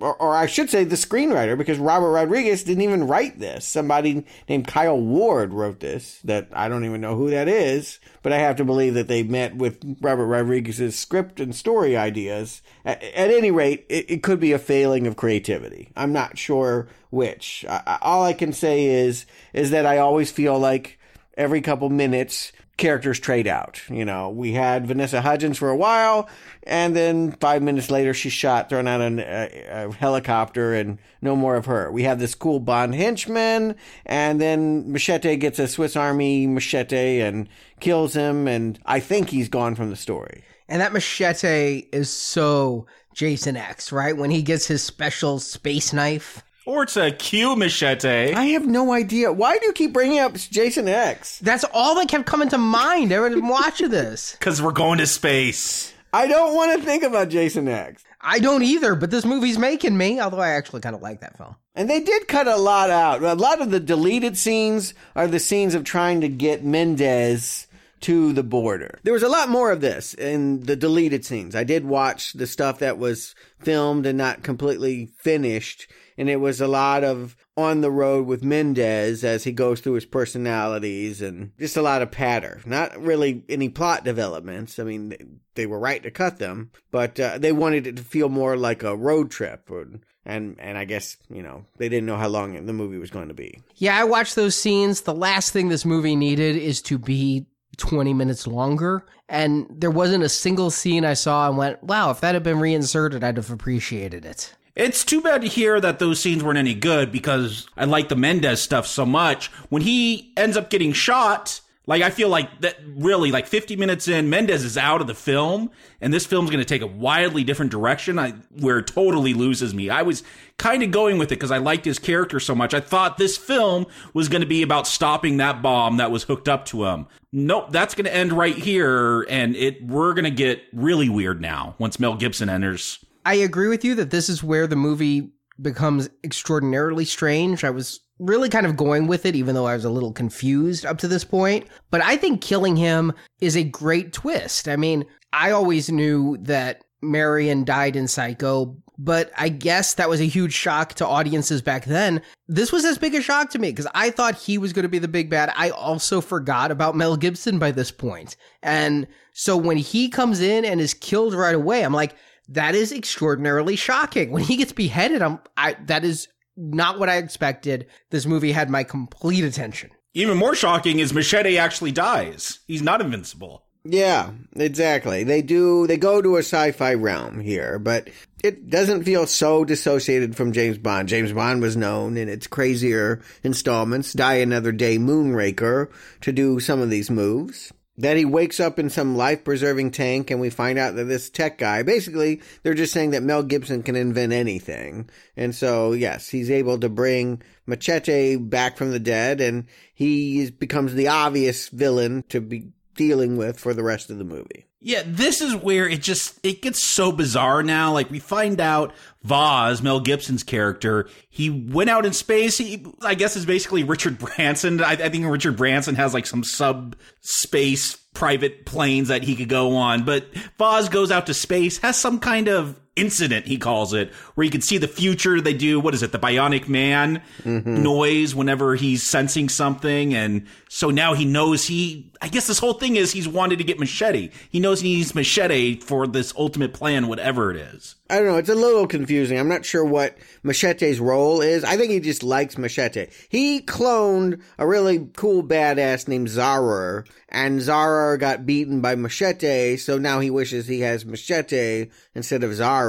or, or I should say the screenwriter, because Robert Rodriguez didn't even write this. Somebody named Kyle Ward wrote this. That I don't even know who that is, but I have to believe that they met with Robert Rodriguez's script and story ideas. At, at any rate, it, it could be a failing of creativity. I'm not sure which. I, all I can say is is that I always feel like every couple minutes characters trade out. You know, we had Vanessa Hudgens for a while, and then five minutes later she's shot, thrown out an, a, a helicopter, and no more of her. We have this cool Bond henchman, and then Machete gets a Swiss Army machete and kills him, and I think he's gone from the story. And that machete is so Jason X, right? When he gets his special space knife. Or it's a Q machete. I have no idea. Why do you keep bringing up Jason X? That's all that kept coming to mind every time watching this. [laughs] Because we're going to space. I don't want to think about Jason X. I don't either, but this movie's making me, although I actually kind of like that film. And they did cut a lot out. A lot of the deleted scenes are the scenes of trying to get Mendez to the border. There was a lot more of this in the deleted scenes. I did watch the stuff that was filmed and not completely finished, and it was a lot of on the road with Mendez as he goes through his personalities and just a lot of patter. Not really any plot developments. I mean, they, were right to cut them, but uh, they wanted it to feel more like a road trip. Or, and and I guess you know they didn't know how long the movie was going to be. Yeah, I watched those scenes. The last thing this movie needed is to be 20 minutes longer. And there wasn't a single scene I saw and went, wow, if that had been reinserted, I'd have appreciated it. It's too bad to hear that those scenes weren't any good because I like the Mendez stuff so much. When he ends up getting shot, like I feel like that really like 50 minutes in, Mendez is out of the film, and this film's going to take a wildly different direction. I where it totally loses me. I was kind of going with it because I liked his character so much. I thought this film was going to be about stopping that bomb that was hooked up to him. Nope, that's going to end right here, and it we're going to get really weird now once Mel Gibson enters. I agree with you that this is where the movie becomes extraordinarily strange. I was really kind of going with it, even though I was a little confused up to this point. But I think killing him is a great twist. I mean, I always knew that Marion died in Psycho, but I guess that was a huge shock to audiences back then. This was as big a shock to me because I thought he was going to be the big bad. I also forgot about Mel Gibson by this point. And so when he comes in and is killed right away, I'm like, that is extraordinarily shocking. When he gets beheaded, I'm I that is not what I expected. This movie had my complete attention. Even more shocking is Machete actually dies. He's not invincible. Yeah, exactly. They do, they go to a sci-fi realm here, but it doesn't feel so dissociated from James Bond. James Bond was known in its crazier installments, Die Another Day Moonraker, to do some of these moves. Then he wakes up in some life preserving tank, and we find out that this tech guy basically, they're just saying that Mel Gibson can invent anything. And so, yes, he's able to bring Machete back from the dead, and he becomes the obvious villain to be dealing with for the rest of the movie. Yeah, this is where it just it gets so bizarre now. Like we find out Voz, Mel Gibson's character, he went out in space. He, I guess, is basically Richard Branson. I, I think Richard Branson has like some sub space private planes that he could go on, but Voz goes out to space, has some kind of incident, he calls it, where you can see the future. They do, what is it, the bionic man Mm-hmm. noise whenever he's sensing something. And so now he knows he, I guess this whole thing is he's wanted to get Machete. He knows he needs Machete for this ultimate plan, whatever it is. I don't know. It's a little confusing. I'm not sure what Machete's role is. I think he just likes Machete. He cloned a really cool badass named Zaror, and Zaror got beaten by Machete, so now he wishes he has Machete instead of Zaror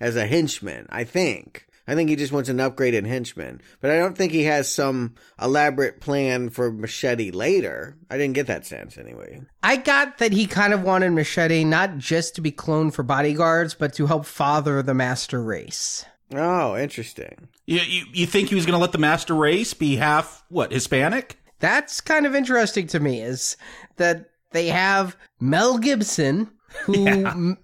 as a henchman, I think. I think he just wants an upgraded henchman. But I don't think he has some elaborate plan for Machete later. I didn't get that sense anyway. I got that he kind of wanted Machete not just to be cloned for bodyguards, but to help father the master race. Oh, interesting. You, you, you think he was going to let the master race be half, what, Hispanic? That's kind of interesting to me is that they have Mel Gibson, who [laughs] m-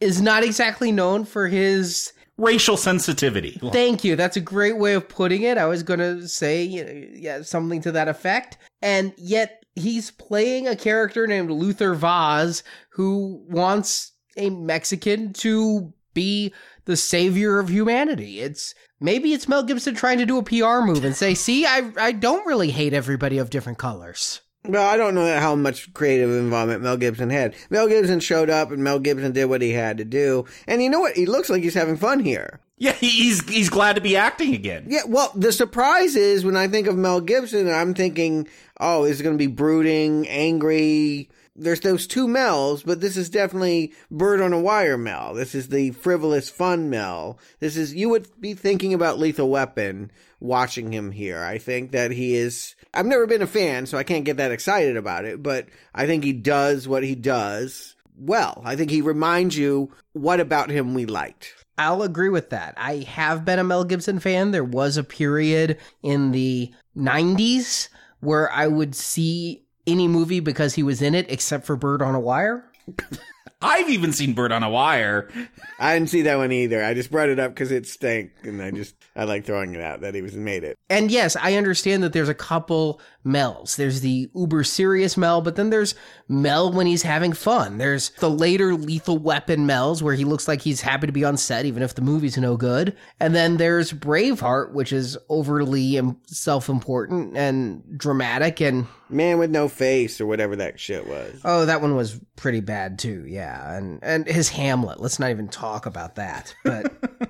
is not exactly known for his Racial sensitivity. Thank you. That's a great way of putting it. I was going to say you know, yeah, something to that effect. And yet he's playing a character named Luther Voz who wants a Mexican to be the savior of humanity. It's maybe it's Mel Gibson trying to do a PR move and say, "See, I I don't really hate everybody of different colors." Well, I don't know how much creative involvement Mel Gibson had. Mel Gibson showed up and Mel Gibson did what he had to do. And you know what? He looks like he's having fun here. Yeah, he's he's glad to be acting again. Yeah, well, the surprise is when I think of Mel Gibson, I'm thinking, oh, is it going to be brooding, angry? There's those two Mels, but this is definitely Bird on a Wire Mel. This is the frivolous, fun Mel. This is, you would be thinking about Lethal Weapon watching him here. I think that he is, I've never been a fan, so I can't get that excited about it, but I think he does what he does well. I think he reminds you what about him we liked. I'll agree with that. I have been a Mel Gibson fan. There was a period in the 90s where I would see any movie because he was in it except for Bird on a Wire. [laughs] I've even seen Bird on a Wire. I didn't see that one either. I just brought it up because it stank, and I just I like throwing it out that he was made it. And yes, I understand that there's a couple Mels. There's the uber serious Mel, but then there's Mel when he's having fun. There's the later Lethal Weapon Mels where he looks like he's happy to be on set even if the movie's no good. And then there's Braveheart, which is overly um, self-important and dramatic and Man with no face or whatever that shit was. Oh, that one was pretty bad too. Yeah, and and his Hamlet. Let's not even talk about that. But [laughs]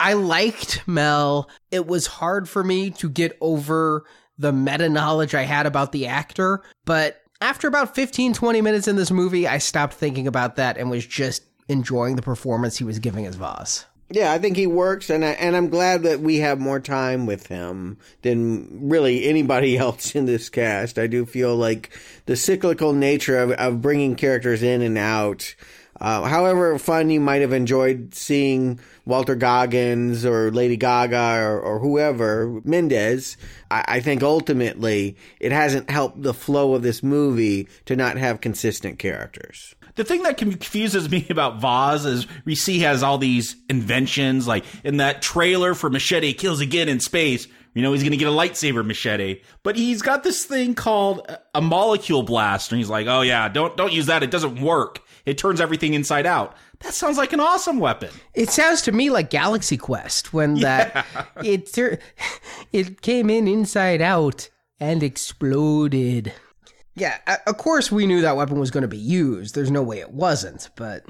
I liked Mel. It was hard for me to get over the meta knowledge I had about the actor, but after about 15 20 minutes in this movie, I stopped thinking about that and was just enjoying the performance he was giving as Voz. Yeah, I think he works, and I, and I'm glad that we have more time with him than really anybody [laughs] else in this cast. I do feel like the cyclical nature of, of bringing characters in and out. Uh, however fun you might have enjoyed seeing Walton Goggins or Lady Gaga or, or whoever, Mendez, I, I think ultimately it hasn't helped the flow of this movie to not have consistent characters. The thing that confuses me [laughs] about Voz is we see he has all these inventions, like in that trailer for Machete Kills Again in Space. You know, he's going to get a lightsaber machete, but he's got this thing called a molecule blast, and he's like, "Oh yeah, don't don't use that. It doesn't work. It turns everything inside out." That sounds like an awesome weapon. It sounds to me like Galaxy Quest when that it it came in inside out and exploded. Yeah, of course we knew that weapon was going to be used. There's no way it wasn't, but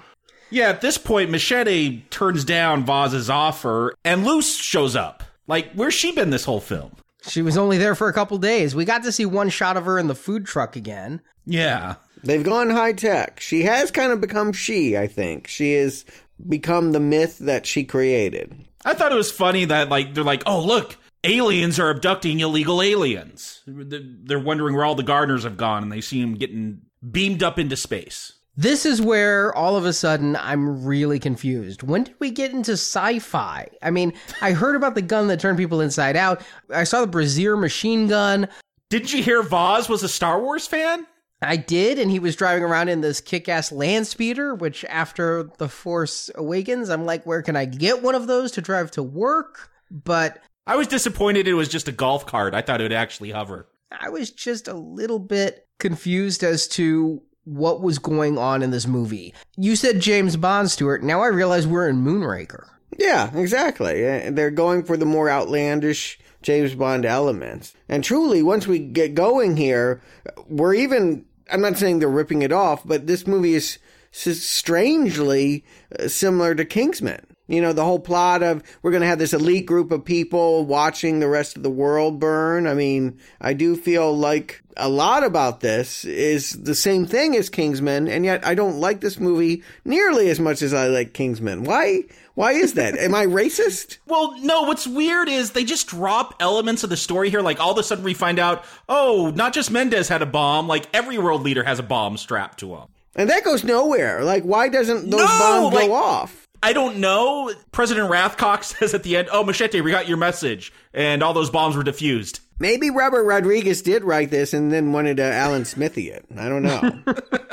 yeah, at this point, Machete turns down Voz's offer, and Luz shows up. Like, where's she been this whole film? She was only there for a couple days. We got to see one shot of her in the food truck again. Yeah. They've gone high tech. She has kind of become she, I think. She has become the myth that she created. I thought it was funny that, like, they're like, oh, look, aliens are abducting illegal aliens. They're wondering where all the gardeners have gone, and they see them getting beamed up into space. This is where all of a sudden I'm really confused. When did we get into sci-fi? I mean, I heard about the gun that turned people inside out. I saw the Brazier machine gun. Didn't you hear Voz was a Star Wars fan? I did, and he was driving around in this kick-ass land speeder, which after The Force Awakens, I'm like, where can I get one of those to drive to work? But I was disappointed it was just a golf cart. I thought it would actually hover. I was just a little bit confused as to what was going on in this movie. You said James Bond, Stuart. Now I realize we're in Moonraker. Yeah, exactly. Uh, they're going for the more outlandish James Bond elements. And truly, once we get going here, we're even, I'm not saying they're ripping it off, but this movie is strangely uh, similar to Kingsman. You know, the whole plot of we're going to have this elite group of people watching the rest of the world burn. I mean, I do feel like a lot about this is the same thing as Kingsman, and yet I don't like this movie nearly as much as I like Kingsman. Why? Why is that? Am I racist? [laughs] Well, no. What's weird is they just drop elements of the story here. Like all of a sudden we find out, oh, not just Mendez had a bomb. Like every world leader has a bomb strapped to him. And that goes nowhere. Like, why doesn't those no, bombs like, go off? I don't know. President Rathcock [laughs] says at the end, "Oh, Machete, we got your message," and all those bombs were defused. Maybe Robert Rodriguez did write this and then wanted to Alan Smithee it. I don't know.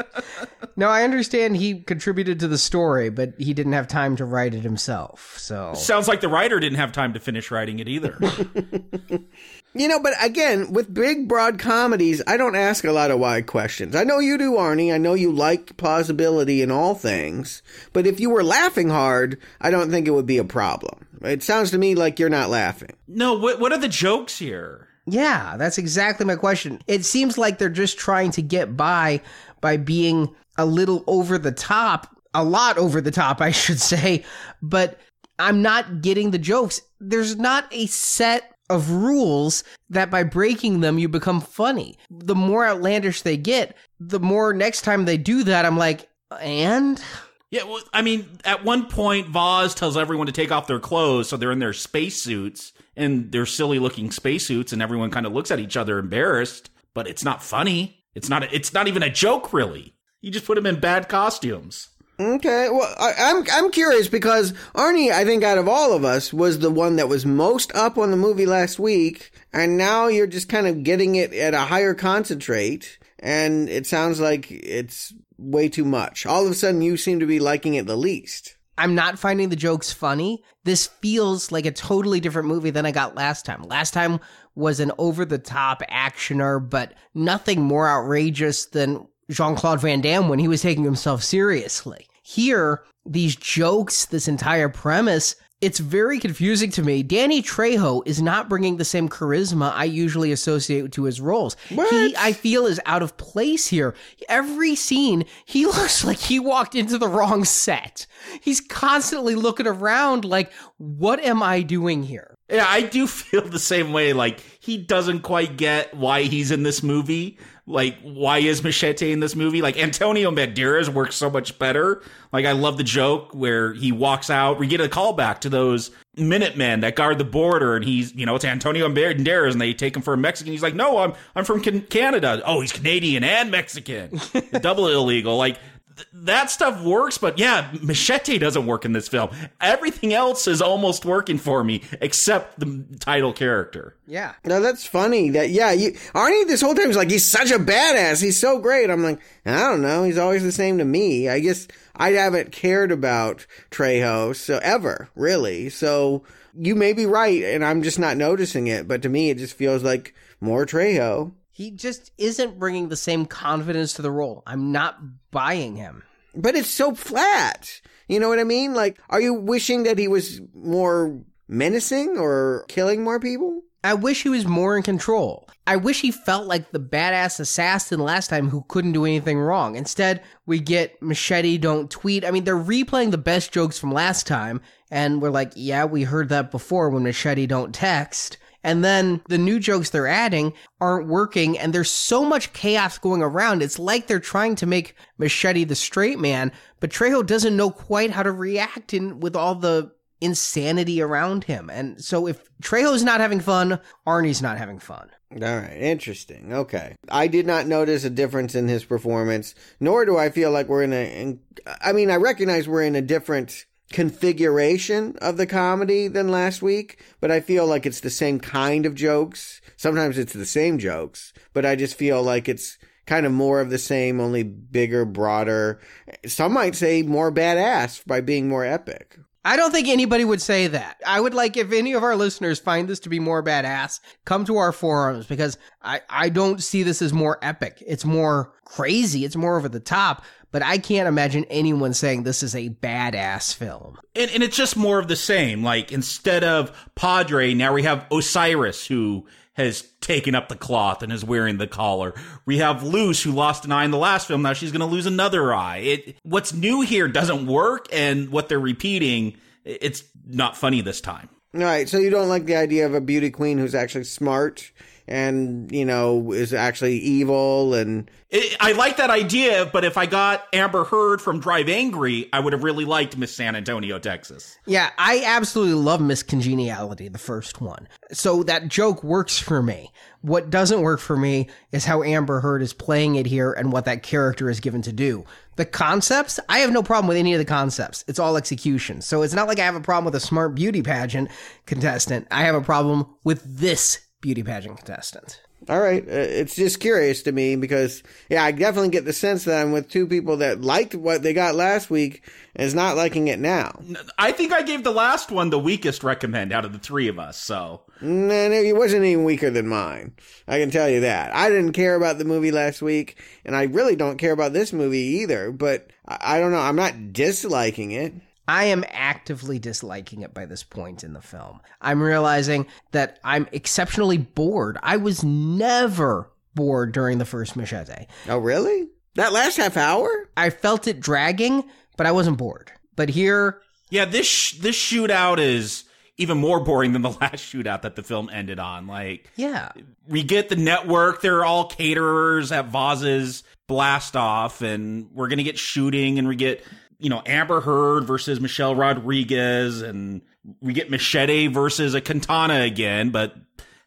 [laughs] no, I understand he contributed to the story, but he didn't have time to write it himself. So sounds like the writer didn't have time to finish writing it either. [laughs] You know, but again, with big, broad comedies, I don't ask a lot of why questions. I know you do, Arnie. I know you like plausibility in all things. But if you were laughing hard, I don't think it would be a problem. It sounds to me like you're not laughing. No, what, what are the jokes here? Yeah, that's exactly my question. It seems like they're just trying to get by by being a little over the top, a lot over the top, [laughs] I should say. But I'm not getting the jokes. There's not a set of rules that by breaking them you become funny. The more outlandish they get, the more next time they do that I'm like, and yeah, well, I mean, at one point, Voz tells everyone to take off their clothes, so they're in their spacesuits and their silly looking spacesuits, and everyone kind of looks at each other embarrassed. But it's not funny. It's not. It's not even a joke, really. You just put them in bad costumes. Okay, well, I, am I'm, I'm curious because Arnie, I think out of all of us, was the one that was most up on the movie last week, and now you're just kind of getting it at a higher concentrate. and it sounds like it's way too much. All of a sudden, you seem to be liking it the least. I'm not finding the jokes funny. This feels like a totally different movie than I got last time. Last time was an over the top actioner, but nothing more outrageous than Jean Claude Van Damme when he was taking himself seriously. Here, these jokes, this entire premise, it's very confusing to me. Danny Trejo is not bringing the same charisma I usually associate to his roles. What? He, I feel, is out of place here. Every scene, he [laughs] looks like he walked into the wrong set. He's constantly looking around like, what am I doing here? Yeah, I do feel the same way. Like, he doesn't quite get why he's in this movie. Like, why is Machete in this movie? Like, Antonio Banderas works so much better. Like, I love the joke where he walks out. We get a callback to those Minutemen that guard the border, and he's, you know, it's Antonio Banderas, and they take him for a Mexican. He's like, no, I'm, I'm from Canada. Oh, he's Canadian and Mexican. [laughs] Double illegal. Like, th- that stuff works, but yeah, Machete doesn't work in this film. Everything else is almost working for me, except the title character. Yeah. No, that's funny. That yeah, you Arnie this whole time is like he's such a badass. He's so great. I'm like, I don't know. He's always the same to me. I guess I haven't cared about Trejo so ever really. So you may be right, and I'm just not noticing it. But to me, it just feels like more Trejo. He just isn't bringing the same confidence to the role. I'm not buying him. But it's so flat. You know what I mean? Like, are you wishing that he was more menacing or killing more people? I wish he was more in control. I wish he felt like the badass assassin last time who couldn't do anything wrong. Instead, we get Machete Don't Tweet. I mean, they're replaying the best jokes from last time, and we're like, yeah, we heard that before when Machete Don't Text. And then the new jokes they're adding aren't working, and there's so much chaos going around. It's like they're trying to make Machete the straight man, but Trejo doesn't know quite how to react in with all the insanity around him. And so if Trejo's not having fun, Arnie's not having fun. All right, interesting. Okay. I did not notice a difference in his performance, nor do I feel like we're in a. In, I mean, I recognize we're in a different configuration of the comedy than last week, but I feel like it's the same kind of jokes. Sometimes it's the same jokes, but I just feel like it's kind of more of the same, only bigger, broader. Some might say more badass by being more epic. I don't think anybody would say that. I would like if any of our listeners find this to be more badass, come to our forums because I, I don't see this as more epic. It's more crazy. It's more over the top. But I can't imagine anyone saying this is a badass film. And, and it's just more of the same. Like instead of Padre, now we have Osiris who has taken up the cloth and is wearing the collar. We have Luz who lost an eye in the last film. Now she's going to lose another eye. It what's new here doesn't work, and what they're repeating, it's not funny this time. All right, so you don't like the idea of a beauty queen who's actually smart and you know is actually evil and It, I like that idea, but if I got Amber Heard from Drive Angry, I would have really liked Miss San Antonio, Texas. Yeah, I absolutely love Miss Congeniality, the first one. So that joke works for me. What doesn't work for me is how Amber Heard is playing it here and what that character is given to do. The concepts, I have no problem with any of the concepts. It's all execution. So it's not like I have a problem with a smart beauty pageant contestant. I have a problem with this beauty pageant contestant. all right. Uh, it's just curious to me because yeah i definitely get the sense that i'm with two people that liked what they got last week and is not liking it now. I think I gave the last one the weakest recommend out of the three of us, so. and it wasn't even weaker than mine. I can tell you that. I didn't care about the movie last week and i really don't care about this movie either but i, I don't know. I'm not disliking it I am actively disliking it by this point in the film. I'm realizing that I'm exceptionally bored. I was never bored during the first machete. oh really that last half hour I felt it dragging, but I wasn't bored. But here, Yeah, this sh- this shootout is even more boring than the [laughs] last shootout that the film ended on. Like, yeah, we get the network; they're all caterers at Voz's blast off, and we're gonna get shooting, and we get you know Amber Heard versus Michelle Rodriguez, and we get Machete versus a Katana again, but.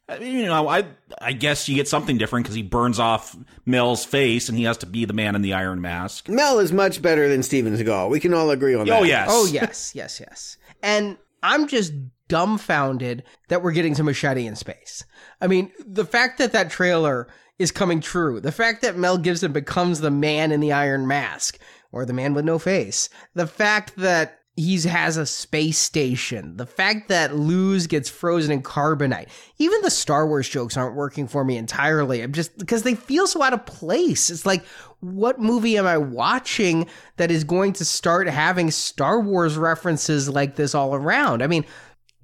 Uh, you know, I I guess you get something different because he burns off Mel's face, and he has to be the man in the iron mask. mel is much better than steven seagal we can all agree on that Oh yes, Oh yes, yes, yes. And I'm just dumbfounded that we're getting to machete in space. I mean, the fact that that trailer is coming true. The fact that Mel Gibson becomes the man in the iron mask, or the man with no face. The fact that he has a space station. The fact that Luz gets frozen in carbonite. Even the Star Wars jokes aren't working for me entirely. I'm just because they feel so out of place. It's like, what movie am I watching that is going to start having Star Wars references like this all around? I mean,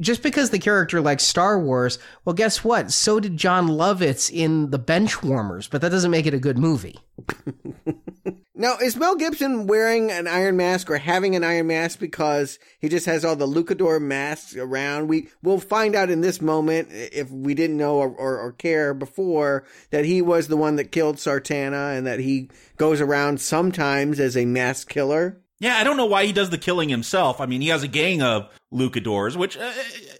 just because the character likes Star Wars, well, guess what? So did Jon Lovitz in The Benchwarmers, but that doesn't make it a good movie. [laughs] Now, is Mel Gibson wearing an iron mask or having an iron mask because he just has all the Luchador masks around? We will find out in this moment if we didn't know or, or, or, care before that he was the one that killed Sartana and that he goes around sometimes as a mask killer. Yeah, I don't know why he does the killing himself. I mean, he has a gang of Luchadors, which, uh,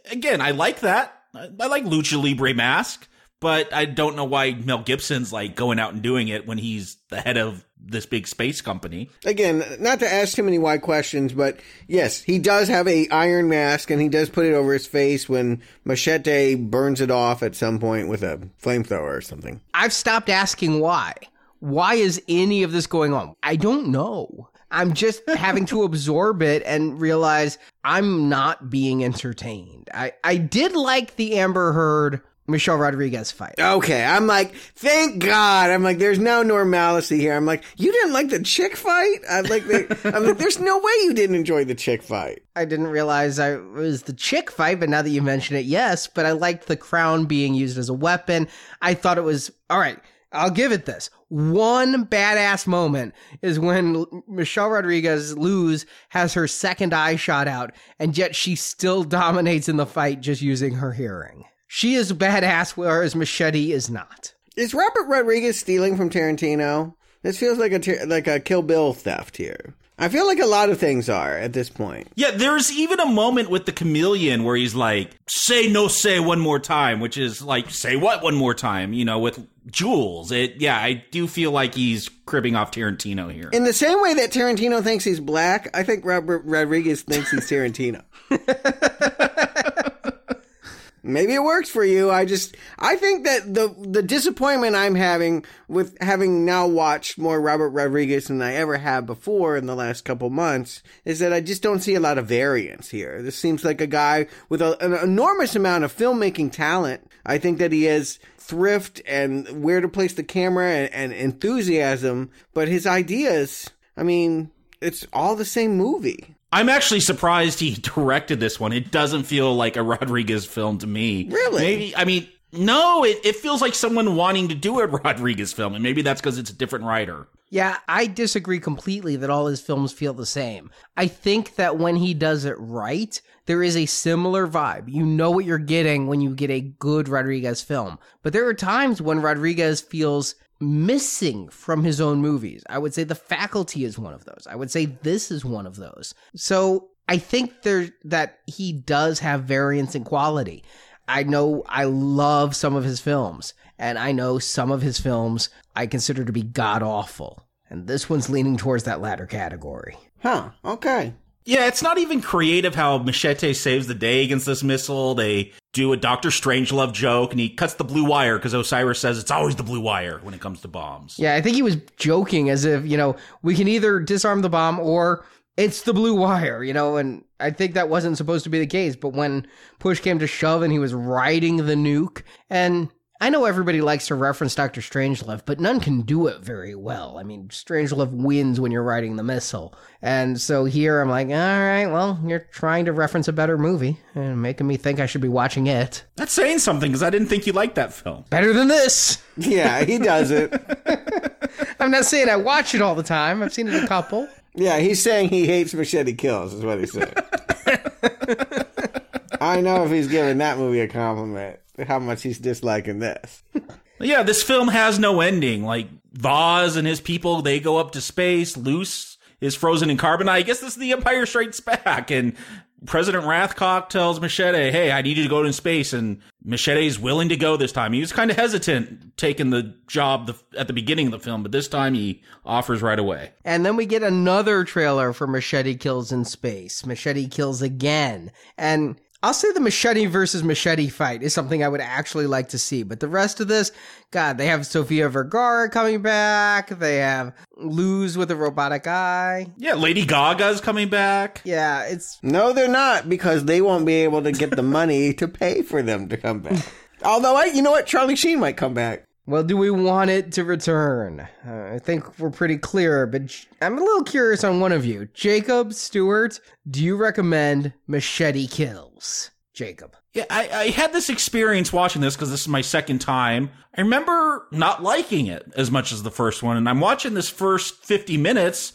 again, I like that. I like Lucha Libre mask but I don't know why Mel Gibson's like going out and doing it when he's the head of this big space company. Again, not to ask too many why questions, but yes, he does have a iron mask and he does put it over his face when Machete burns it off at some point with a flamethrower or something. I've stopped asking why. Why is any of this going on? I don't know. I'm just [laughs] having to absorb it and realize I'm not being entertained. I, I did like the Amber Heard Michelle Rodriguez fight. Okay, I'm like, thank God. I'm like, there's no normalcy here. I'm like, you didn't like the chick fight? I'm like, I'm like, there's no way you didn't enjoy the chick fight. I didn't realize I was the chick fight, but now that you mention it, yes. But I liked the crown being used as a weapon. I thought it was all right. I'll give it this. One badass moment is when Michelle Rodriguez Luz has her second eye shot out, and yet she still dominates in the fight just using her hearing. She is badass, whereas Machete is not. Is Robert Rodriguez stealing from Tarantino? This feels like a like a Kill Bill theft here. I feel like a lot of things are at this point. Yeah, there's even a moment with the chameleon where he's like, "Say no, say one more time," which is like, "Say what one more time?" You know, with Jules. It, yeah, I do feel like he's cribbing off Tarantino here. In the same way that Tarantino thinks he's black, I think Robert Rodriguez thinks he's [laughs] Tarantino. [laughs] maybe it works for you. I just I think that the the disappointment I'm having with having now watched more Robert Rodriguez than I ever have before in the last couple months is that I just don't see a lot of variance here. This seems like a guy with a, an enormous amount of filmmaking talent. I think that he has thrift and where to place the camera and, and enthusiasm, but his ideas, I mean, it's all the same movie. I'm actually surprised he [laughs] directed this one. It doesn't feel like a [laughs] Rodriguez film to me. Really? Maybe, I mean, no, it, it feels like someone wanting to do a [laughs] Rodriguez film, and maybe that's because it's a different writer. Yeah, I disagree completely that all his films feel the same. I think that when he does it right, there is a similar vibe. You know what you're getting when you get a good Rodriguez film. But there are times when Rodriguez feels missing from his own movies. I would say The Faculty is one of those. I would say this is one of those. So I think there that he does have variance in quality. I know I love some of his films, and I know some of his films I consider to be god awful. And this one's leaning towards that latter category. Huh, okay. Yeah, it's not even creative how Machete saves the day against this missile. They do a Doctor Strangelove joke, and he cuts the blue wire because Osiris says it's always the blue wire when it comes to bombs. Yeah, I think he was joking as if, you know, we can either disarm the bomb or it's the blue wire, you know, and I think that wasn't supposed to be the case. But when push came to shove and he was riding the nuke, and I know everybody likes to reference Doctor Strangelove, but none can do it very well. I mean, Strangelove wins when you're riding the missile. And so here I'm like, all right, well, you're trying to reference a better movie and making me think I should be watching it. That's saying something because I didn't think you liked that film. Better than this. [laughs] Yeah, he does it. [laughs] I'm not saying I watch it all the time. I've seen it a couple. Yeah, he's saying he hates Machete Kills, is what he's saying. [laughs] I know if he's giving that movie a compliment [laughs] how much he's disliking this. [laughs] yeah, this film has no ending. Like Voz and his people, they go up to space. Luz is frozen in carbonite. I guess this is the Empire Strikes Back, and President Rathcock tells Machete, "Hey, I need you to go to space," and Machete's willing to go this time. He was kind of hesitant taking the job the, at the beginning of the film, but this time he offers right away. And then we get another trailer for Machete Kills in Space. Machete kills again, and I'll say the machete versus machete fight is something I would actually like to see. But the rest of this, God, they have Sofia Vergara coming back. They have Luz with a robotic eye. Yeah, Lady Gaga's coming back. Yeah, it's No, they're not because they won't be able to get the money to pay for them to come back. [laughs] Although I, you know what, Charlie Sheen might come back. Well, do we want it to return? Uh, I think we're pretty clear, but J- I'm a little curious on one of you. Jacob Stuart, do you recommend Machete Kills? Jacob. Yeah, I, I had this experience watching this because this is my second time. I remember not liking it as much as the first one, and I'm watching this first 50 minutes,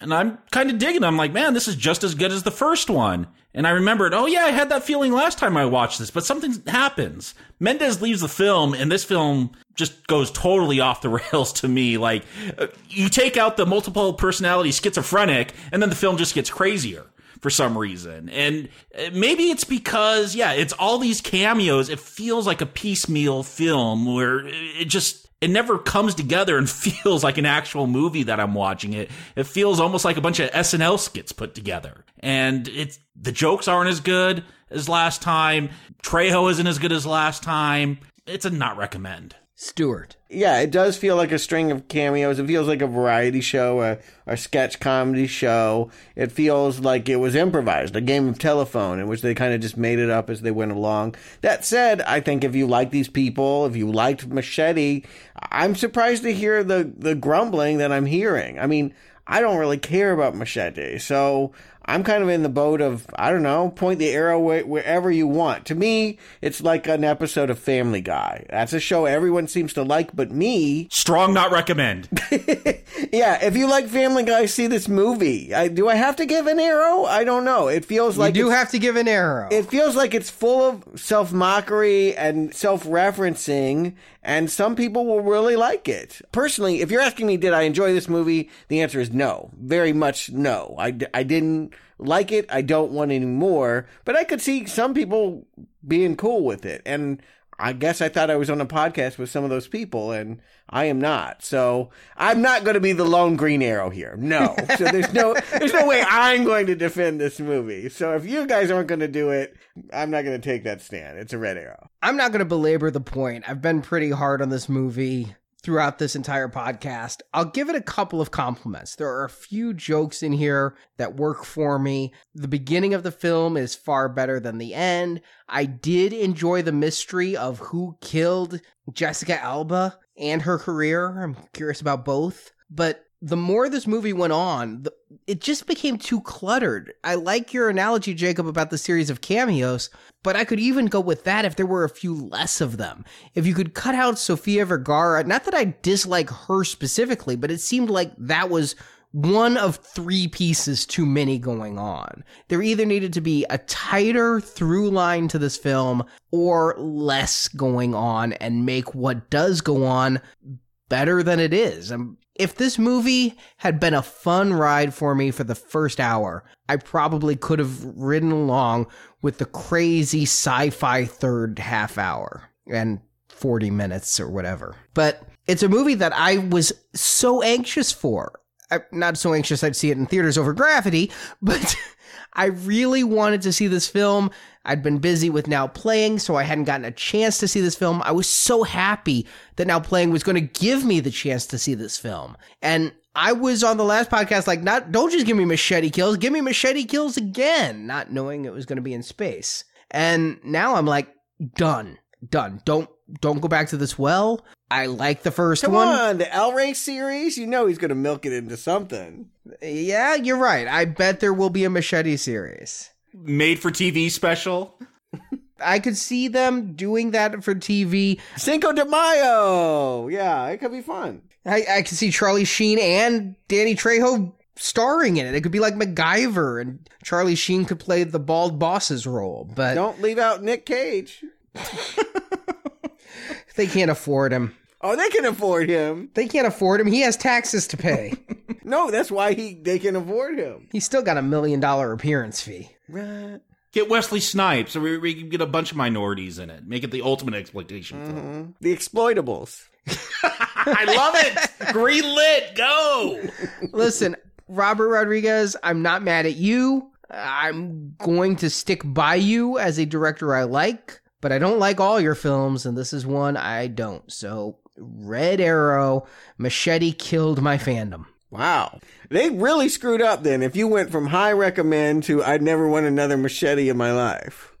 and I'm kind of digging. I'm like, man, this is just as good as the first one. And I remembered, oh yeah, I had that feeling last time I watched this, but something happens. Mendez leaves the film, and this film just goes totally off the [laughs] rails to me. Like, uh, you take out the multiple personality schizophrenic, and then the film just gets crazier for some reason. And uh, maybe it's because, yeah, it's all these cameos. It feels like a piecemeal film where it just, it never comes together and [laughs] feels like an actual movie that I'm watching it. It feels almost like a bunch of SNL skits put together. And it's, the jokes aren't as good as last time. Trejo isn't as good as last time. It's a not recommend. Stuart. Yeah, it does feel like a string of cameos. It feels like a variety show, a, a sketch comedy show. It feels like it was improvised, a game of telephone in which they kind of just made it up as they went along. That said, I think if you like these people, if you liked Machete, I'm surprised to hear the, the grumbling that I'm hearing. I mean, I don't really care about Machete, so I'm kind of in the boat of, I don't know, point the arrow wh- wherever you want. To me, it's like an episode of Family Guy. That's a show everyone seems to like, but me. Strong not recommend. [laughs] Yeah, if you like Family Guy, see this movie. I, do I have to give an arrow? I don't know. It feels like you do have to give an arrow. it feels like it's full of self mockery and self referencing, and some people will really like it. Personally, if you're asking me, did I enjoy this movie? The answer is no. Very much no. I, I didn't like it. I don't want any more, but I could see some people being cool with it. And I guess I thought I was on a podcast with some of those people, and I am not. So I'm not going to be the lone green arrow here. No. [laughs] So there's no there's no way I'm going to defend this movie. So if you guys aren't going to do it, I'm not going to take that stand. It's a red arrow. I'm not going to belabor the point. I've been pretty hard on this movie throughout this entire podcast. I'll give it a couple of compliments. There are a few jokes in here that work for me. The beginning of the film is far better than the end. I did enjoy the mystery of who killed Jessica Alba and her career. I'm curious about both. But the more this movie went on, the, it just became too cluttered. I like your analogy, Jacob, about the series of cameos, but I could even go with that if there were a few less of them. If you could cut out Sofia Vergara, not that I dislike her specifically, but it seemed like that was one of three pieces too many going on. There either needed to be a tighter through line to this film or less going on and make what does go on better than it is. Um, if this movie had been a fun ride for me for the first hour, I probably could have ridden along with the crazy sci fi third half hour and 40 minutes or whatever. But it's a movie that I was so anxious for. I'm not so anxious I'd see it in theaters over Gravity, [laughs] but I really wanted to see this film. I'd been busy with Now Playing, so I hadn't gotten a chance to see this film. I was so happy that Now Playing was going to give me the chance to see this film. And I was on the last podcast like, not don't just give me machete kills, give me machete kills again, not knowing it was going to be in space. And now I'm like, done, done. Don't don't go back to this well. I like the first Come one. Come on, the El Rey series. You know he's going to milk it into something. Yeah, you're right. I bet there will be a machete series. Made for TV special. I could see them doing that for TV. Cinco de Mayo. Yeah, it could be fun. I, I could see Charlie Sheen and Danny Trejo starring in it. It could be like MacGyver, and Charlie Sheen could play the bald boss's role. But Don't leave out Nick Cage. [laughs] they can't afford him. Oh, they can afford him. They can't afford him. He has taxes to pay. [laughs] No, that's why he they can afford him. He's still got a million dollar appearance fee. Right. Get Wesley Snipes, or we, we can get a bunch of minorities in it. Make it the ultimate exploitation film. Mm-hmm. The exploitables. [laughs] I love it. Green lit, go. Listen, Robert Rodriguez, I'm not mad at you. I'm going to stick by you as a director I like, but I don't like all your films, and this is one I don't. So, Red Arrow, Machete killed my fandom. Wow. They really screwed up then if you went from high recommend to I'd never want another machete in my life.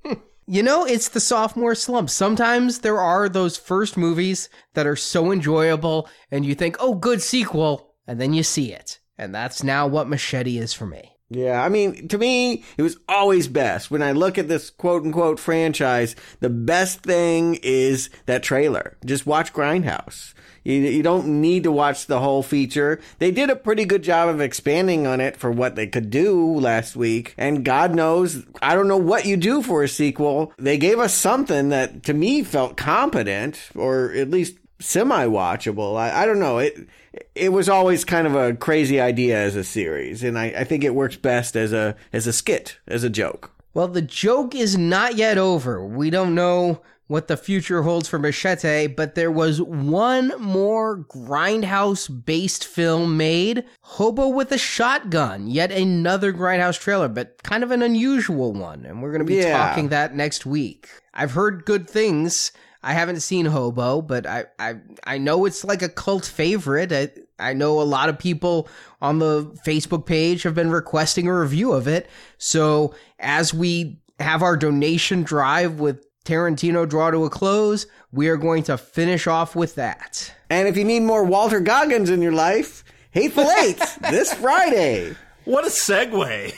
You know, it's the sophomore slump. Sometimes there are those first movies that are so enjoyable, and you think, oh, good sequel, and then you see it. And that's now what Machete is for me. Yeah, I mean, to me, it was always best. When I look at this quote unquote franchise, the best thing is that trailer. Just watch Grindhouse. You, you don't need to watch the whole feature. They did a pretty good job of expanding on it for what they could do last week. And God knows, I don't know what you do for a sequel. They gave us something that to me felt competent or at least semi watchable. I, I don't know. It, it was always kind of a crazy idea as a series. And I, I think it works best as a, as a skit, as a joke. Well, the joke is not yet over. We don't know what the future holds for Machete, but there was one more grindhouse based film made Hobo with a Shotgun, yet another grindhouse trailer, but kind of an unusual one. And we're going to be Yeah. talking that next week. I've heard good things. I haven't seen Hobo, but I, I, I know it's like a cult favorite. I, I know a lot of people on the Facebook page have been requesting a review of it. So as we have our donation drive with Tarantino draw to a close, we are going to finish off with that. And if you need more Walton Goggins in your life, Hateful Eight [laughs] this Friday. What a segue.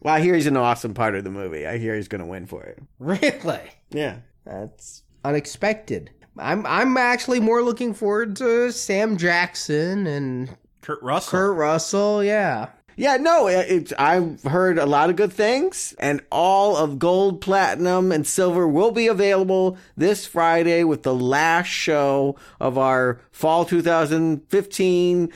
Well, I hear he's an awesome part of the movie. I hear he's going to win for it. Really? Yeah. That's unexpected. I'm I'm actually more looking forward to Sam Jackson and Kurt Russell. Kurt Russell. Yeah. Yeah, no, it's, I've heard a lot of good things, and all of gold, platinum, and silver will be available this Friday with the last show of our fall 2015,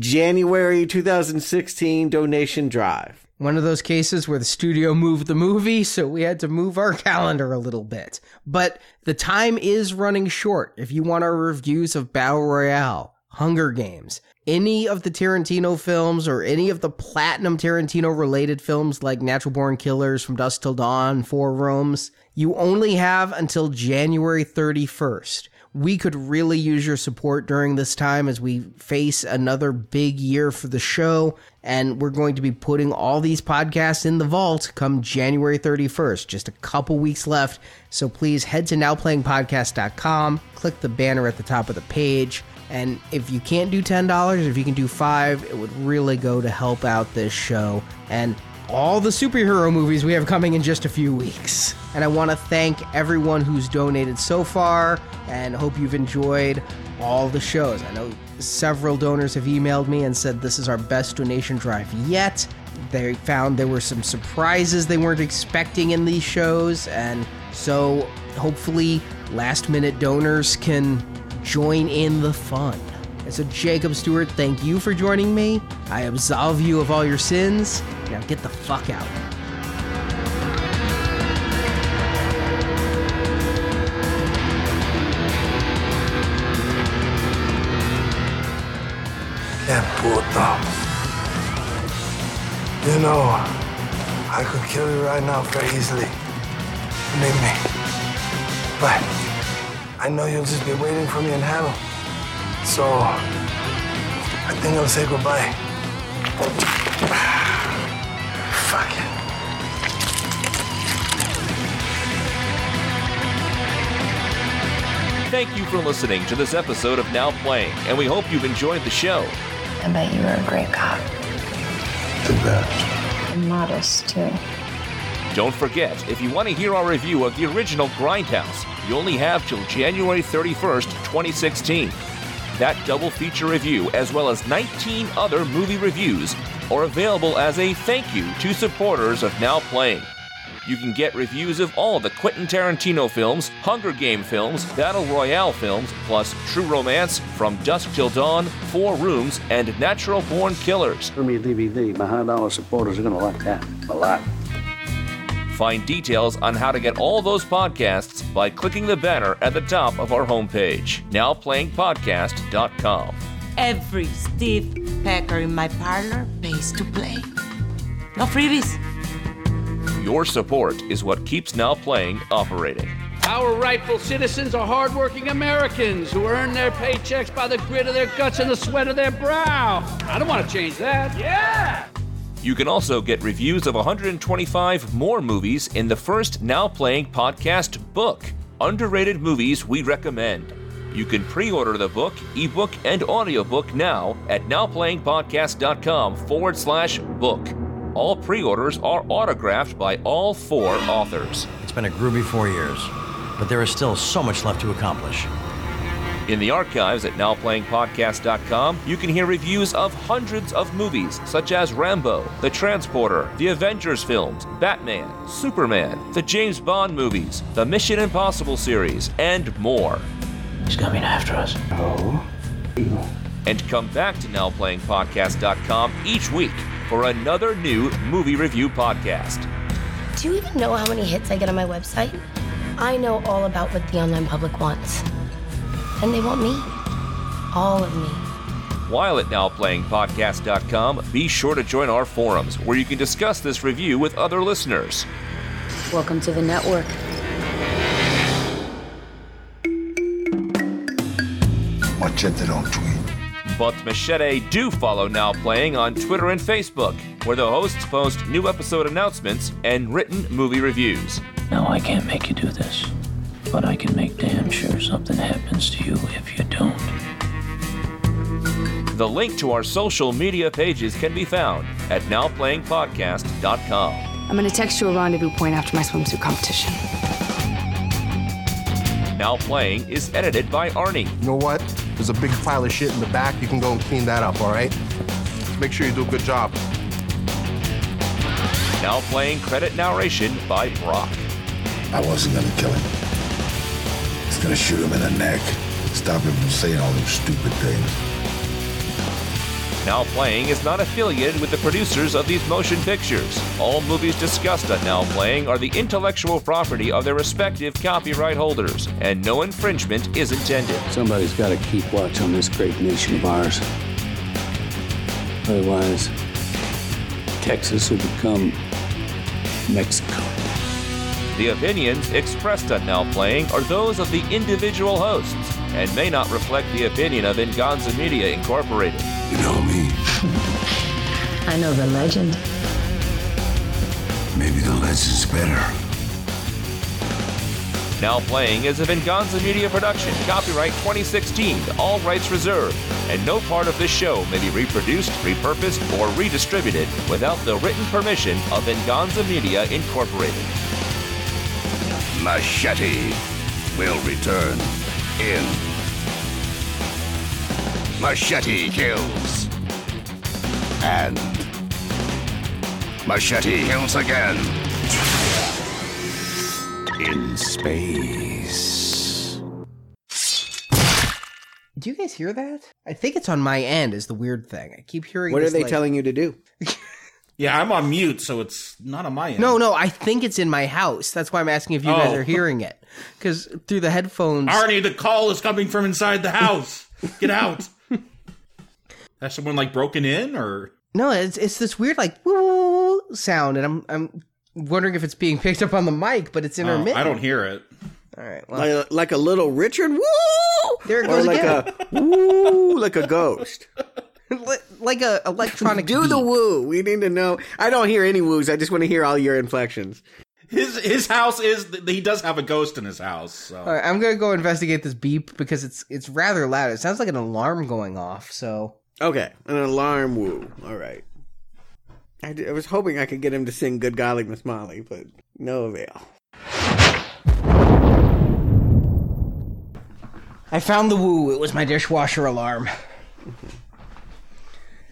January 2016 donation drive. One of those cases where the studio moved the movie, so we had to move our [laughs] calendar a little bit. But the time is running short. If you want our reviews of Battle Royale, Hunger Games, any of the Tarantino films or any of the platinum Tarantino related films like Natural Born Killers, From Dusk Till Dawn, Four Rooms, you only have until January 31st. We could really use your support during this time as we face another big year for the show. And we're going to be putting all these podcasts in the vault come January 31st. Just a couple weeks left. So please head to nowplayingpodcast.com, click the banner at the top of the page. And if you can't do $10, if you can do 5 it would really go to help out this show. And all the superhero movies we have coming in just a few weeks. And I want to thank everyone who's donated so far and hope you've enjoyed all the shows. I know several donors have emailed me and said this is our best donation drive yet. They found there were some surprises they weren't expecting in these shows, and so hopefully, last minute donors can join in the fun. And so, Jacob Stuart, thank you for joining me. I absolve you of all your sins. Now get the fuck out. Que puto. You know, I could kill you right now very easily. Believe me. But I know you'll just be waiting for me in hell. So I think I'll say goodbye. Fuck it. Thank you for listening to this episode of Now Playing, and we hope you've enjoyed the show. I bet you were a great cop. The best. And modest, too. Don't forget, if you want to hear our review of the original Grindhouse, you only have till January 31st, 2016. That double feature review, as well as 19 other movie reviews, are available as a thank you to supporters of Now Playing. You can get reviews of all the Quentin Tarantino films, Hunger Game films, Battle Royale films, plus True Romance, From Dusk Till Dawn, Four Rooms, and Natural Born Killers. Give me DVD. My high dollar supporters are going to like that a lot. Find details on how to get all those podcasts by clicking the banner at the top of our homepage, nowplayingpodcast.com. Every Steve Pecker in my parlor pays to play. No freebies. Your support is what keeps Now Playing operating. Our rightful citizens are hardworking Americans who earn their paychecks by the grit of their guts and the sweat of their brow. I don't want to change that. Yeah! You can also get reviews of 125 more movies in the first Now Playing podcast book, Underrated Movies We Recommend. You can pre order the book, ebook, and audiobook now at nowplayingpodcast.com forward slash book. All pre orders are autographed by all four authors. It's been a groovy four years, but there is still so much left to accomplish. In the archives at nowplayingpodcast.com, you can hear reviews of hundreds of movies such as Rambo, The Transporter, the Avengers films, Batman, Superman, the James Bond movies, the Mission Impossible series, and more. He's coming after us. Oh. And come back to nowplayingpodcast.com each week for another new movie review podcast. Do you even know how many hits I get on my website? I know all about what the online public wants. And they want me. All of me. While at nowplayingpodcast.com, be sure to join our forums where you can discuss this review with other listeners. Welcome to the network. Machete don't tweet. But Machete do follow Now Playing on Twitter and Facebook, where the hosts post new episode announcements and written movie reviews. No, I can't make you do this. But I can make damn sure something happens to you if you don't. The link to our social media pages can be found at nowplayingpodcast.com. I'm gonna text you a rendezvous point after my swimsuit competition. Now Playing is edited by Arnie. You know what? There's a big pile of shit in the back. You can go and clean that up, all right? Make sure you do a good job. Now Playing credit narration by Brock. I wasn't gonna kill him. I was gonna shoot him in the neck. Stop him from saying all those stupid things. Now Playing is not affiliated with the producers of these motion pictures. All movies discussed on Now Playing are the intellectual property of their respective copyright holders, and no infringement is intended. Somebody's got to keep watch on this great nation of ours. Otherwise, Texas will become Mexico. The opinions expressed on Now Playing are those of the individual hosts and may not reflect the opinion of Venganza Media Incorporated. You know me. [laughs] I know the legend. Maybe the legend's better. Now Playing is a Venganza Media production, copyright 2016, all rights reserved, and no part of this show may be reproduced, repurposed, or redistributed without the written permission of Venganza Media Incorporated. Machete will return in Machete Kills. And Machete Kills again. In space. Do you guys hear that? I think it's on my end. Is the weird thing. I keep hearing. What are they like- telling you to do? [laughs] Yeah, I'm on mute, so it's not on my end. No, no. I think it's in my house. That's why I'm asking if you guys Oh. are hearing it. Because through the headphones. Arnie, the call is coming from inside the house. Get out. [laughs] Has someone like broken in or? No, it's it's this weird like woo sound, and I'm I'm wondering if it's being picked up on the mic, but it's Oh, intermittent. I don't hear it. All right, well, Like, like a little Richard woo, there it or goes like again. a woo, like a ghost. [laughs] Li- like a electronic. Do the woo. We need to know. I don't hear any woos. I just want to hear all your inflections. His his house is he does have a ghost in his house. So All right, I'm gonna go investigate this beep because it's it's rather loud. It sounds like an alarm going off. So Okay, an alarm woo. All right. I, d- I was hoping I could get him to sing "Good Golly Miss Molly," but no avail. I found the woo. It was my dishwasher alarm. Mm-hmm.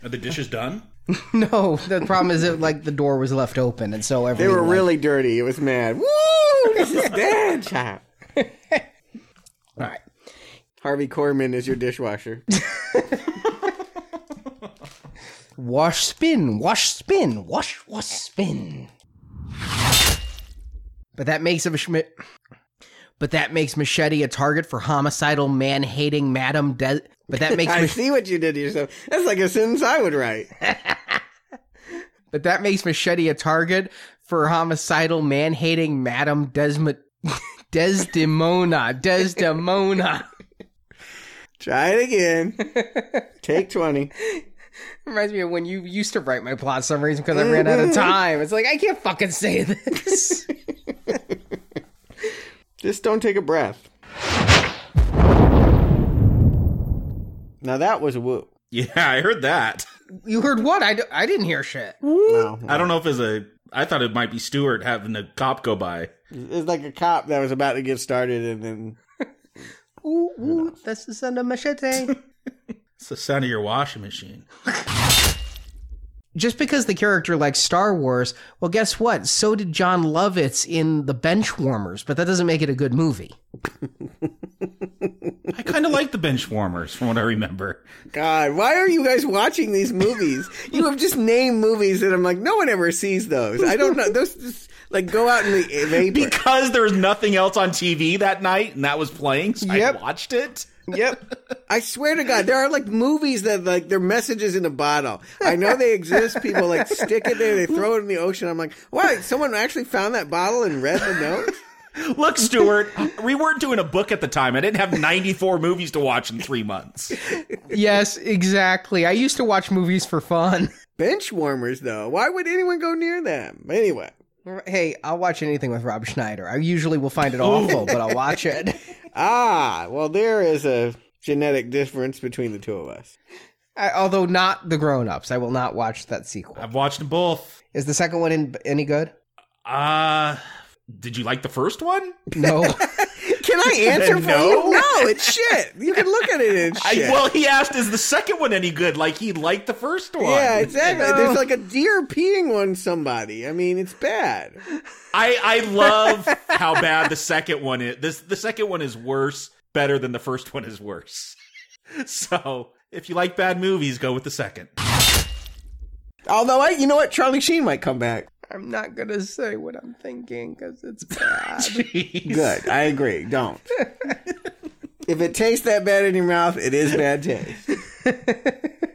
Are the dishes done? [laughs] no, the problem is that like the door was left open, and so everything. They were like- really dirty. It was mad. Woo! This is [laughs] bad, child. [laughs] all right. Harvey Korman is your dishwasher. Wash, spin, wash, spin, wash, wash, spin. But that makes him a schmi- But that makes Machete a target for homicidal, man-hating Madam De- But that makes [laughs] I Mach- see what you did to yourself. That's like a sentence I would write. [laughs] But that makes Machete a target for homicidal, man-hating Madame Desma- [laughs] Desdemona. Desdemona. Try it again. Take 20. Reminds me of when you used to write my plot summaries because I ran out of time. It's like, I can't fucking say this. Just don't take a breath. Now that was a whoop. Yeah, I heard that. you heard what? I, d- I didn't hear shit. No, I don't know if it's a. I thought it might be Stuart having a cop go by. It's like a cop that was about to get started and then. Ooh, ooh, that's the sound of Machete. [laughs] It's the sound of your washing machine. [laughs] Just because the character likes Star Wars, well, guess what? So did Jon Lovitz in The Benchwarmers, but that doesn't make it a good movie. [laughs] I kind of like the Benchwarmers, from what I remember. God, why are you guys watching these movies? [laughs] you have just named movies that I'm like, no one ever sees those. I don't know. [laughs] Those just like go out in the vapor. Because there was nothing else on TV that night, and that was playing, so Yep. I watched it. Yep. I swear to God, there are like movies that like they're messages in a bottle. I know they exist. People like stick it there, they throw it in the ocean. I'm like, why? Someone actually found that bottle and read the note? [laughs] Look, Stuart, we weren't doing a book at the time. I didn't have 94 movies to watch in three months. yes, exactly. I used to watch movies for fun. Bench warmers, though. Why would anyone go near them? Anyway. Hey, I'll watch anything with Rob Schneider. I usually will find it [laughs] awful, but I'll watch it. [laughs] Ah, well, there is a genetic difference between the two of us. I, although not the grown-ups. I will not watch that sequel. I've watched them both. Is the second one in, any good? Uh, did you like the first one? No. [laughs] Can I answer for No? you? No, it's shit. You can look at it and I, shit. well, he asked, is the second one any good? Like he liked the first one. yeah, exactly. There's like a deer peeing on somebody. I mean, it's bad. I I love how bad the second one is. This the second one is worse, better than the first one is worse. So if you like bad movies, go with the second. Although, I, you know what? Charlie Sheen might come back. I'm not gonna say what I'm thinking because it's [laughs] bad. Good. I agree. Don't. [laughs] if it tastes that bad in your mouth, it is bad taste. [laughs]